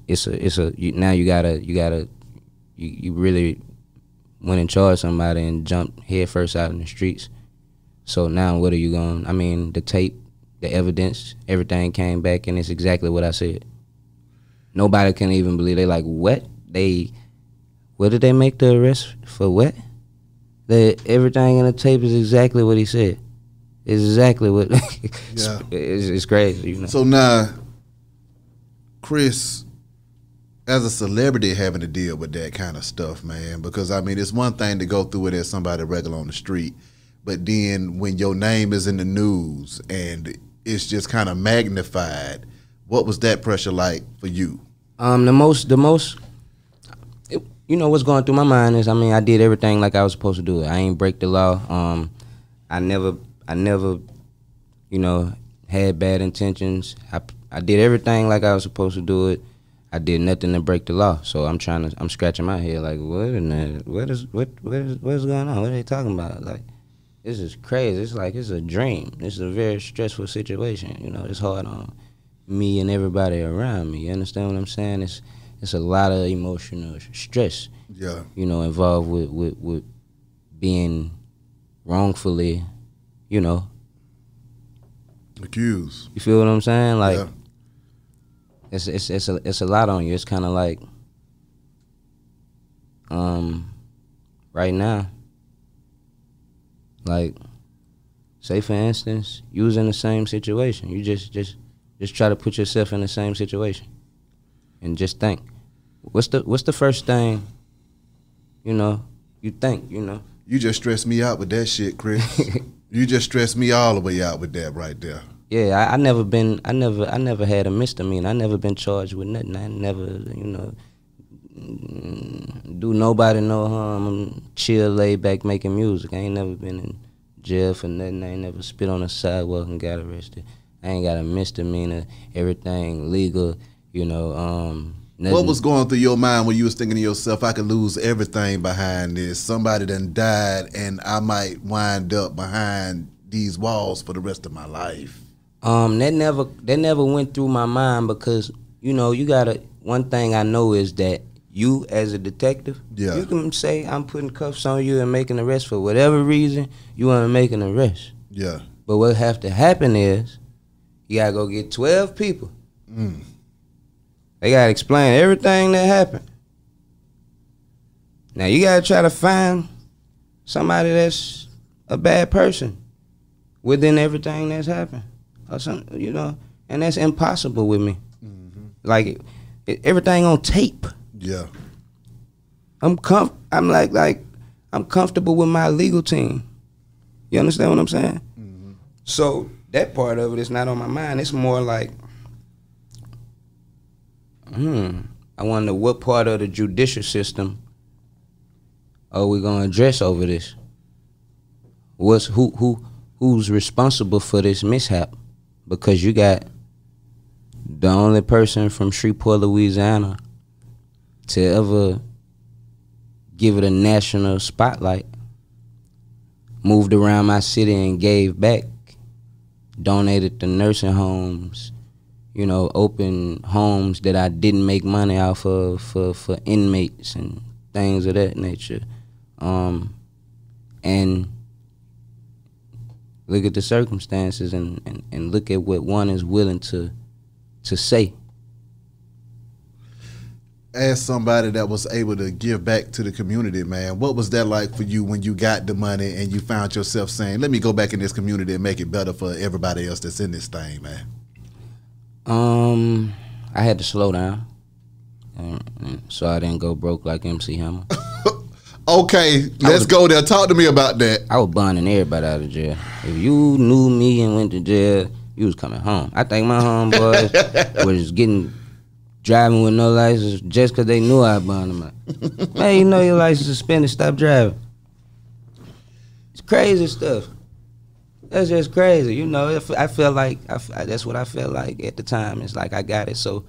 S5: it's a it's a you, now you gotta you gotta you, you really went and charged somebody and jumped head first out in the streets. So now what are you going? I mean, the tape, the evidence, everything came back and it's exactly what I said. Nobody can even believe they like what they. What did they make the arrest for? What? That everything in the tape is exactly what he said. It's exactly what.
S4: Yeah.
S5: it's, it's crazy, you know.
S4: So now, Chris, as a celebrity having to deal with that kind of stuff, man, because I mean, it's one thing to go through it as somebody regular on the street, but then when your name is in the news and it's just kind of magnified, what was that pressure like for you?
S5: Um, the most, the most, you know, what's going through my mind is, I mean, I did everything like I was supposed to do it. I ain't break the law. Um, I never, I never, you know, had bad intentions. I, I did everything like I was supposed to do it. I did nothing to break the law. So I'm trying to, I'm scratching my head like, what in the, what is, what, what is, what is going on? What are they talking about? Like, this is crazy. It's like it's a dream. This is a very stressful situation. You know, it's hard on me and everybody around me. You understand what I'm saying? It's it's a lot of emotional stress,
S4: Yeah.
S5: you know, involved with with, with being wrongfully, you know.
S4: Accused.
S5: You feel what I'm saying? Like
S4: yeah.
S5: it's it's it's a it's a lot on you. It's kind of like um right now like say for instance you was in the same situation you just just just try to put yourself in the same situation and just think what's the what's the first thing you know you think you know
S4: You just stressed me out with that shit, Chris. you just stressed me all the way out with that right there.
S5: yeah I, I never been i never i never had a misdemeanor i never been charged with nothing i never you know do nobody no harm. I'm chill, laid back, making music. I ain't never been in jail for nothing. I ain't never spit on the sidewalk and got arrested. I ain't got a misdemeanor. Everything legal. You know. Um,
S4: What was going through your mind when you was thinking to yourself, I could lose everything behind this. Somebody done died and I might wind up behind these walls for the rest of my life.
S5: Um, that never that never went through my mind because you know you gotta. One thing I know is that you as a detective,
S4: Yeah.
S5: you can say I'm putting cuffs on you and making an arrest for whatever reason you want to make an arrest.
S4: Yeah.
S5: But what have to happen is you gotta go get twelve people.
S4: Mm.
S5: They gotta explain everything that happened. Now you gotta try to find somebody that's a bad person within everything that's happened, or something, you know. And that's impossible with me. Mm-hmm. Like it, it- everything on tape.
S4: Yeah.
S5: I'm comf- I'm like like I'm comfortable with my legal team. You understand what I'm saying? Mm-hmm. So that part of it is not on my mind. It's more like, hmm, I wonder what part of the judicial system are we gonna address over this? What's who who who's responsible for this mishap? Because you got the only person from Shreveport, Louisiana, to ever give it a national spotlight. Moved around my city and gave back. Donated to nursing homes, you know, open homes that I didn't make money off of for, for inmates and things of that nature. Um, and look at the circumstances and, and, and look at what one is willing to to say.
S4: As somebody that was able to give back to the community, man, what was that like for you when you got the money and you found yourself saying, "Let me go back in this community and make it better for everybody else that's in this thing, man"?
S5: Um, I had to slow down, so I didn't go broke like MC Hammer.
S4: Okay, let's go there. Talk to me about that.
S5: I was bonding everybody out of jail. If you knew me and went to jail, you was coming home. I think my homeboys was getting driving with no license just because they knew I bonded them out. Man, you know your license suspended, stop driving. It's crazy stuff. That's just crazy. You know, if I feel like I that's what I felt like at the time. It's like I got it. So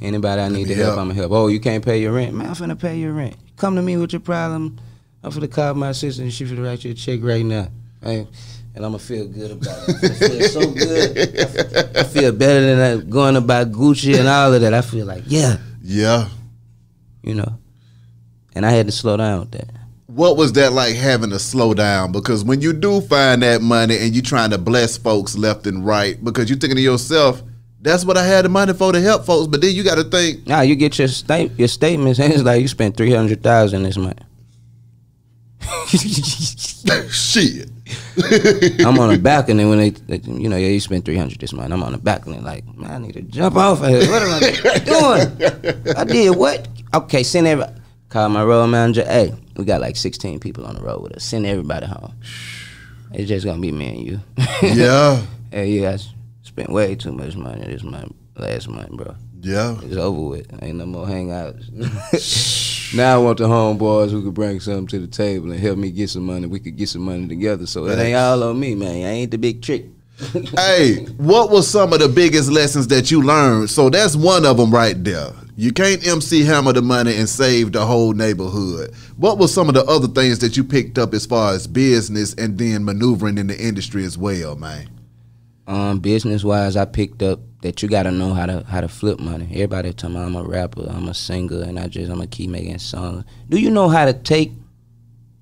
S5: anybody I need to help,
S4: help.
S5: I'm gonna help. Oh, you can't pay your rent, man. I'm finna pay your rent. Come to me with your problem. I'm finna call my sister and she finna write you a check right now. Right? And I'm gonna feel good about it. I feel so good. I f- I feel better than that going to buy Gucci and all of that. I feel like, yeah,
S4: Yeah.
S5: you know. And I had to slow down with that.
S4: What was that like having to slow down? Because when you do find that money and you're trying to bless folks left and right, because you're thinking to yourself, that's what I had the money for to help folks. But then you got to think,
S5: Now you get your state your statements and it's like you spent three hundred thousand this month.
S4: shit.
S5: I'm on a balcony when they, they- you know, yeah, you spent 300 this month. I'm on the balcony like, man, I need to jump off of here. What am I doing? I did what? Okay, send every, call my road manager. Hey, we got like 16 people on the road with us. Send everybody home. It's just gonna be me and you.
S4: Yeah.
S5: hey, you guys spent way too much money this month, last month, bro.
S4: Yeah.
S5: It's over with. Ain't no more hangouts. now I want the homeboys who could bring something to the table and help me get some money. We could get some money together. So it ain't all on me, man. I ain't the big trick.
S4: hey, what was some of the biggest lessons that you learned? So that's one of them right there. You can't MC Hammer the money and save the whole neighborhood. What was some of the other things that you picked up as far as business and then maneuvering in the industry as well, man?
S5: Um, business wise, I picked up that you gotta know how to how to flip money. Everybody tell me I'm a rapper, I'm a singer, and I just I'm gonna keep making songs. Do you know how to take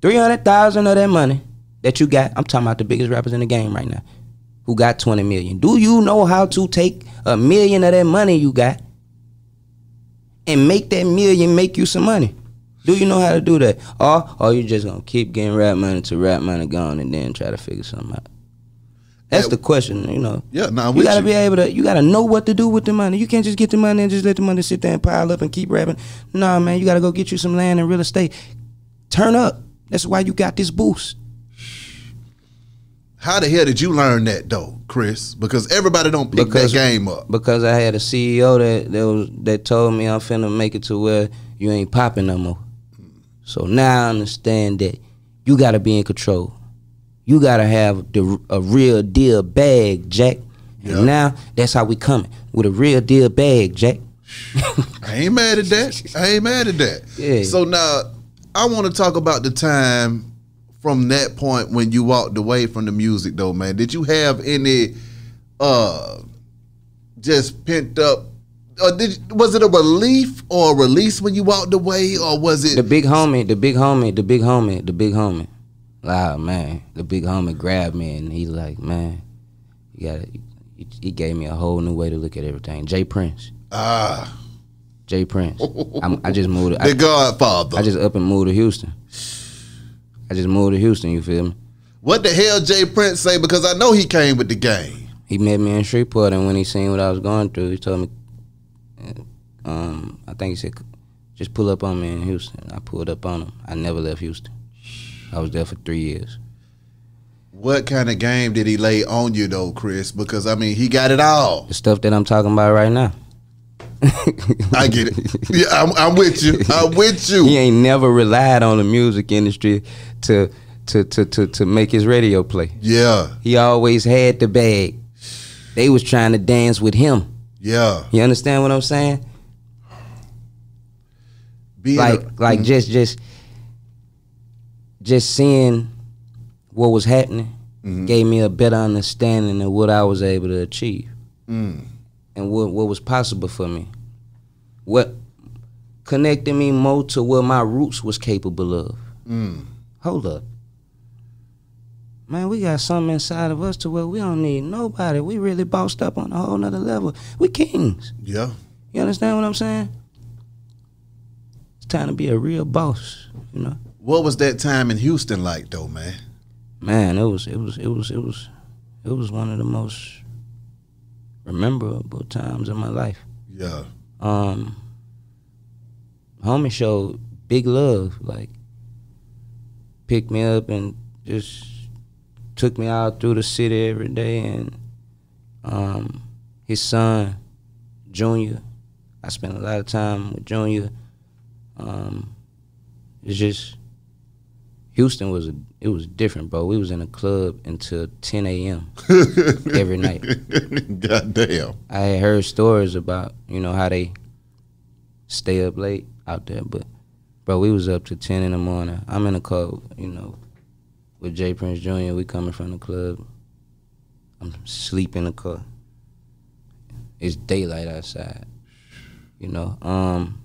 S5: three hundred thousand of that money that you got? I'm talking about the biggest rappers in the game right now, who got twenty million. Do you know how to take a million of that money you got and make that million make you some money? Do you know how to do that? Or are you just gonna keep getting rap money to rap money gone and then try to figure something out? That's
S4: Yeah.
S5: the question, you know.
S4: Yeah, nah, I'm
S5: you gotta
S4: you.
S5: be able to. You gotta know what to do with the money. You can't just get the money and just let the money sit there and pile up and keep rapping. Nah, man, you gotta go get you some land and real estate. Turn up. That's why you got this boost.
S4: How the hell did you learn that though, Chris? Because everybody don't pick
S5: Because-
S4: that game up.
S5: Because I had a CEO that that was that told me I'm finna make it to where you ain't popping no more. So now I understand that you gotta be in control. You gotta have the a real deal bag, Jack. And now that's how we coming with a real deal bag, Jack.
S4: I ain't mad at that. I ain't mad at that.
S5: Yeah.
S4: So now I want to talk about the time from that point when you walked away from the music though, man. Did you have any uh just pent up or did was it a relief or a release when you walked away or was it
S5: The big homie, the big homie, the big homie, the big homie. Wow, man. The big homie grabbed me and he's like, man, you gotta. He, gave me a whole new way to look at everything. J. Prince,
S4: ah
S5: J. Prince. I'm, I just moved.
S4: the
S5: I,
S4: Godfather?
S5: I just up and moved to Houston. I just moved to Houston. You feel me?
S4: what the hell J. Prince say? Because I know he came with the game.
S5: He met me in Shreveport, and when he seen what I was going through, he told me, um, I think he said, just pull up on me in Houston. I pulled up on him. I never left Houston. I was there for three years.
S4: What kind of game did he lay on you though, Chris? Because I mean, he got it all.
S5: The stuff that I'm talking about right now.
S4: I get it. Yeah, I'm, I'm with you. I'm with you.
S5: he ain't never relied on the music industry to to to to, to make his radio play.
S4: Yeah,
S5: He always had the bag. They was trying to dance with him.
S4: yeah.
S5: You understand what I'm saying?
S4: Being
S5: Like
S4: a-
S5: like just just just seeing what was happening gave me a better understanding of what I was able to achieve
S4: Mm.
S5: And what what was possible for me. What connected me more to what my roots was capable of.
S4: Mm.
S5: Hold up. Man, we got something inside of us to where we don't need nobody. We really bossed up on a whole nother level. We kings.
S4: yeah.
S5: You understand what I'm saying? It's time to be a real boss, you know?
S4: What was that time in Houston like though, man?
S5: Man, it was it was it was it was it was one of the most memorable times in my life.
S4: Yeah.
S5: Um homie showed big love, like picked me up and just took me out through the city every day and um his son, Junior, I spent a lot of time with Junior. Um it's just Houston was a it was different, bro. We was in a club until 10 a.m. every night.
S4: Goddamn.
S5: I had heard stories about you know how they stay up late out there, but bro, we was up to ten in the morning. I'm in a car, you know, with J. Prince Jr. We coming from the club. I'm sleep in the car. It's daylight outside. You know, um,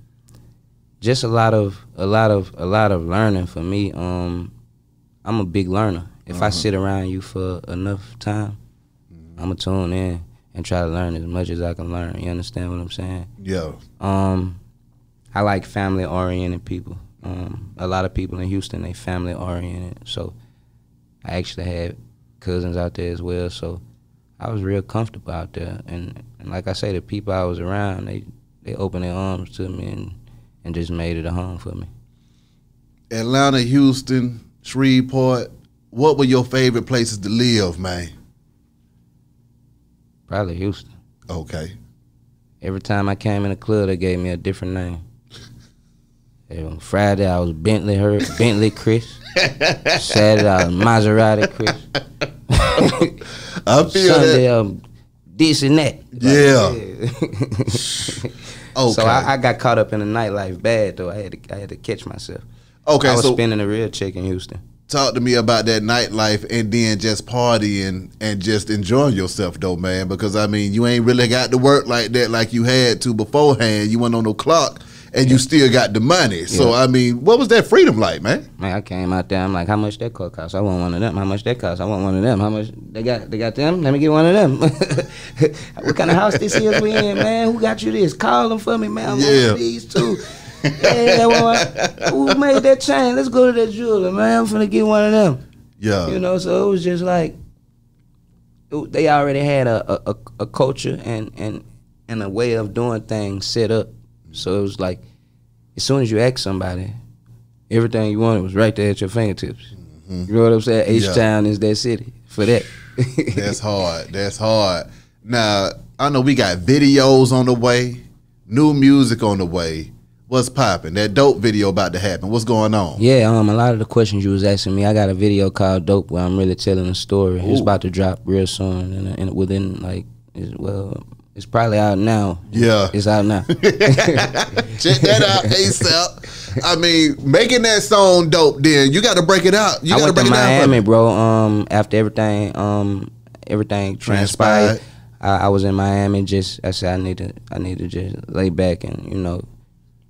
S5: just a lot of a lot of a lot of learning for me. Um, I'm a big learner. If I sit around you for enough time, I'ma tune in and try to learn as much as I can learn. You understand what I'm saying?
S4: Yeah.
S5: Um, I like family oriented people. Um, a lot of people in Houston they family oriented. So I actually had cousins out there as well. So I was real comfortable out there. And, and like I say, the people I was around, they they opened their arms to me and and just made it a home for me.
S4: Atlanta, Houston, Shreveport. What were your favorite places to live, man?
S5: Probably Houston.
S4: Okay.
S5: Every time I came in the club, they gave me a different name. On Friday, I was Bentley her Bentley Chris. Saturday, I was Maserati Chris.
S4: I feel
S5: Sunday,
S4: that.
S5: um, this and that.
S4: Yeah. Okay.
S5: So I, I got caught up in the nightlife bad though. I had to I had to catch myself.
S4: okay.
S5: I was
S4: so
S5: spending a real check in Houston.
S4: talk to me about that nightlife and then just partying and just enjoying yourself though, man. Because I mean, you ain't really got to work like that like you had to beforehand. You went on no clock and you still got the money. So I mean, what was that freedom like, man?
S5: Man, I came out there. I'm like, how much that car cost? I want one of them. How much that cost? I want one of them. How much they got? They got them. Let me get one of them. what kind of house this is we in, man? Who got you this? Call them for me, man.
S4: Yeah.
S5: these too. yeah, well, who made that chain? Let's go to that jeweler, man. I'm finna get one of them.
S4: Yeah.
S5: You know, so it was just like it- they already had a, a, a, a culture and, and and a way of doing things set up. So it was like as soon as you ask somebody, everything you wanted was right there at your fingertips. You know what I'm saying? H
S4: Yeah.
S5: Town is that city for that.
S4: That's hard. That's hard. Now, I know we got videos on the way, new music on the way. What's popping? That dope video about to happen. What's going on?
S5: Yeah, um, a lot of the questions you was asking me, I got a video called "Dope" where I'm really telling a story. It's about to drop real soon, and, within like, well, it's probably out now.
S4: Yeah.
S5: it's out now.
S4: Check that out, ASAP. I mean, making that song dope. Then you got to break it out. You got to break
S5: to
S4: it
S5: Miami, bro. Um, after everything, um, everything transpired,
S4: Transpired.
S5: I, I was in Miami. Just I said I need to, I need to just lay back and you know,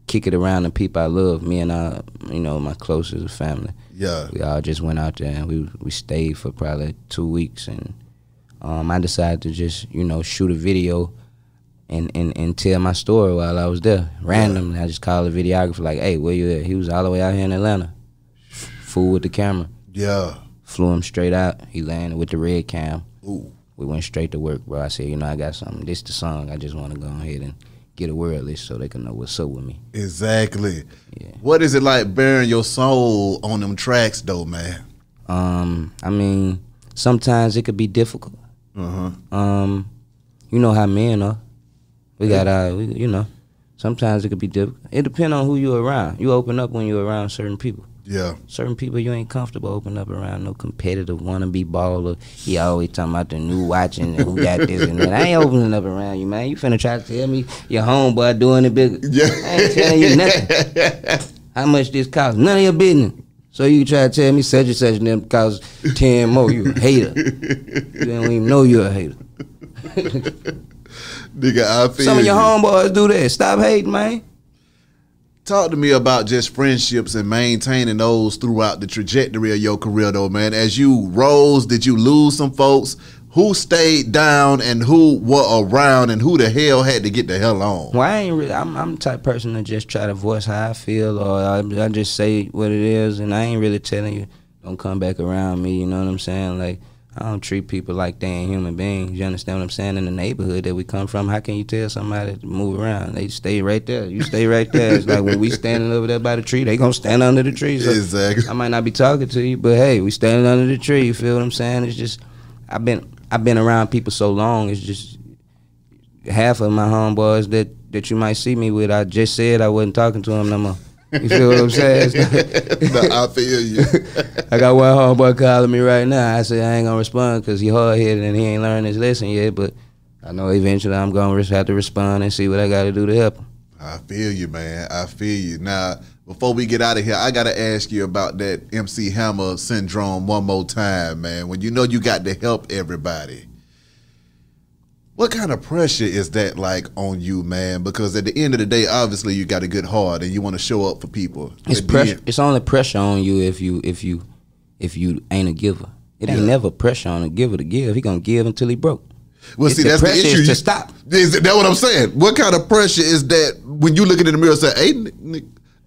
S5: kick it around the people I love. Me and I, you know, my closest family.
S4: Yeah.
S5: We all just went out there and we we stayed for probably two weeks and um, I decided to just you know shoot a video and, and, and tell my story while I was there. Randomly, I just called the videographer like, "Hey, where you at?" He was all the way out here in Atlanta. Fool with the camera.
S4: Yeah.
S5: Flew him straight out. He landed with the red cam.
S4: Ooh.
S5: We went straight to work, bro. I said, you know, I got something. This the song. I just want to go ahead and get a word list so they can know what's up with me.
S4: Exactly.
S5: Yeah.
S4: What is it like bearing your soul on them tracks, though, man?
S5: Um, I mean, sometimes it could be difficult.
S4: Uh huh.
S5: Um, you know how men are. We got uh, we, you know, sometimes it could be difficult. It depends on who you around. You open up when you're around certain people.
S4: Yeah.
S5: Certain people you ain't comfortable opening up around. No competitive wannabe baller. He always talking about the new watch and who got this and that. I ain't opening up around you, man. You finna try to tell me your homeboy doing it bigger.
S4: Yeah.
S5: I ain't telling you nothing. How much this cost? None of your business. So you try to tell me such and such and them cost ten more. You a hater. You don't even know you're a hater.
S4: Nigga, I feel
S5: Some of your
S4: you.
S5: homeboys do that. Stop hating, man.
S4: Talk to me about just friendships and maintaining those throughout the trajectory of your career, though, man. As you rose, did you lose some folks? Who stayed down and who were around and who the hell had to get the hell on?
S5: Well, I ain't really. I'm, I'm the type of person to just try to voice how I feel, or I, I just say what it is, and I ain't really telling you don't come back around me. You know what I'm saying? Like I don't treat people like they ain't human beings. You understand what I'm saying? In the neighborhood that we come from, how can you tell somebody to move around? They stay right there. You stay right there. It's like when we standing over there by the tree, they gonna stand under the tree. So
S4: Exactly.
S5: I might not be talking to you, but hey, we standing under the tree. You feel what I'm saying? It's just I've been I've been around people so long. It's just half of my homeboys that that you might see me with. I just said I wasn't talking to them no more. You feel what I'm saying?
S4: No, I feel you.
S5: I got one homeboy calling me right now. I said I ain't gonna respond because he hard headed and he ain't learned his lesson yet. But I know eventually I'm gonna have to respond and see what I got to do to help him.
S4: I feel you, man. I feel you. Now, before we get out of here, I gotta ask you about that MC Hammer syndrome one more time, man. When you know you got to help everybody, what kind of pressure is that like on you, man? Because at the end of the day, obviously you got a good heart and you want to show up for people.
S5: It's pressure. It's only pressure on you if you if you if you ain't a giver. It ain't
S4: Yeah.
S5: never pressure on a giver to give. He gonna give until he broke.
S4: Well,
S5: It's
S4: see,
S5: the
S4: that's the
S5: pressure is
S4: issue.
S5: to
S4: You-
S5: stop.
S4: Is that what I'm saying? What kind of pressure is that when you looking in the mirror and say, "Hey,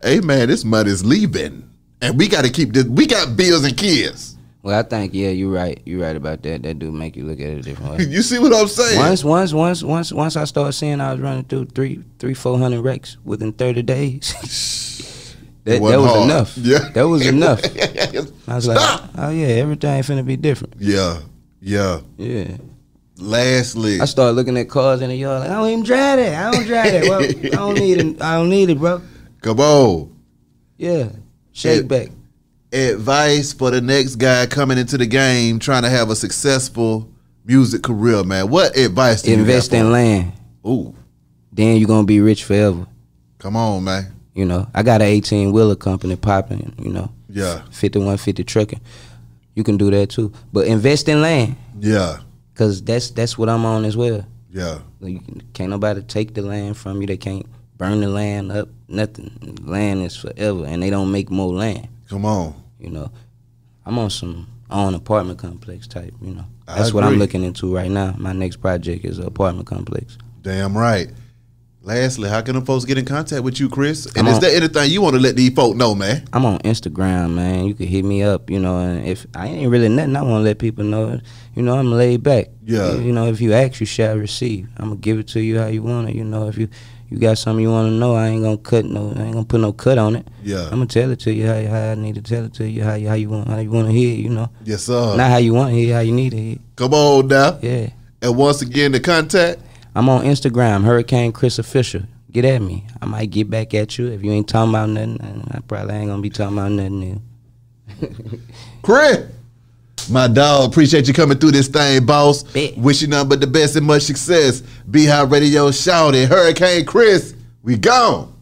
S4: hey, man, this money's leaving, and we got to keep this. We got bills and kids."
S5: Well, I think yeah, you're right. You're right about that. That do make you look at it a different way.
S4: You see what I'm saying?
S5: once, once, once, once, once I started seeing I was running through three, three, four hundred wrecks within thirty days. that, that was
S4: hard.
S5: enough.
S4: Yeah.
S5: that was enough. I was
S4: Stop.
S5: like, oh yeah, everything finna be different.
S4: Yeah, yeah.
S5: Yeah.
S4: Lastly,
S5: I started looking at cars in the yard like I don't even drive that. I don't drive that. Well, I don't need it. I don't need it, bro.
S4: Come on.
S5: Yeah. Shake
S4: It-
S5: back.
S4: Advice for the next guy coming into the game trying to have a successful music career, man. What advice do
S5: Invest
S4: you
S5: Invest
S4: in
S5: land.
S4: Ooh,
S5: Then you're gonna be rich forever.
S4: come on, man.
S5: You know, I got an 18 wheeler company popping. You know,
S4: Yeah,
S5: 5150 trucking. You can do that too, but invest in land,
S4: yeah,
S5: cause that's that's what I'm on as well.
S4: yeah.
S5: You can't nobody take the land from you. They can't burn the land up. Nothing. Land is forever, and they don't make more land.
S4: Come on.
S5: You know, I'm on some own apartment complex type. You know, that's what I'm looking into right now. My next project is an apartment complex.
S4: Damn right. Lastly, how can the folks get in contact with you, Chris? And
S5: I'm
S4: is
S5: on-
S4: there anything you want to let these folk know, man?
S5: I'm on Instagram, man. You can hit me up, you know, and if I ain't really nothing, I want to let people know, you know, I'm laid back.
S4: Yeah.
S5: You know, if you ask, you shall receive. I'm gonna give it to you how you want it. You know, if you you got something you want to know, I ain't gonna cut no, I ain't gonna put no cut on it.
S4: Yeah.
S5: I'm gonna tell it to you how, how I need to tell it to you how you how you want how you want to hear. it, You know,
S4: Yes, sir.
S5: not how you want to hear, how you need to hear.
S4: Come on now.
S5: Yeah.
S4: And once again, the contact.
S5: I'm on Instagram, Hurricane Chris Official. get at me. I might get back at you. If you ain't talking about nothing, I probably ain't gonna be talking about nothing new.
S4: Chris, my dog, appreciate you coming through this thing, boss.
S5: Bet.
S4: Wish you nothing but the best and much success. Beehive Radio, shout it. Hurricane Chris, we gone.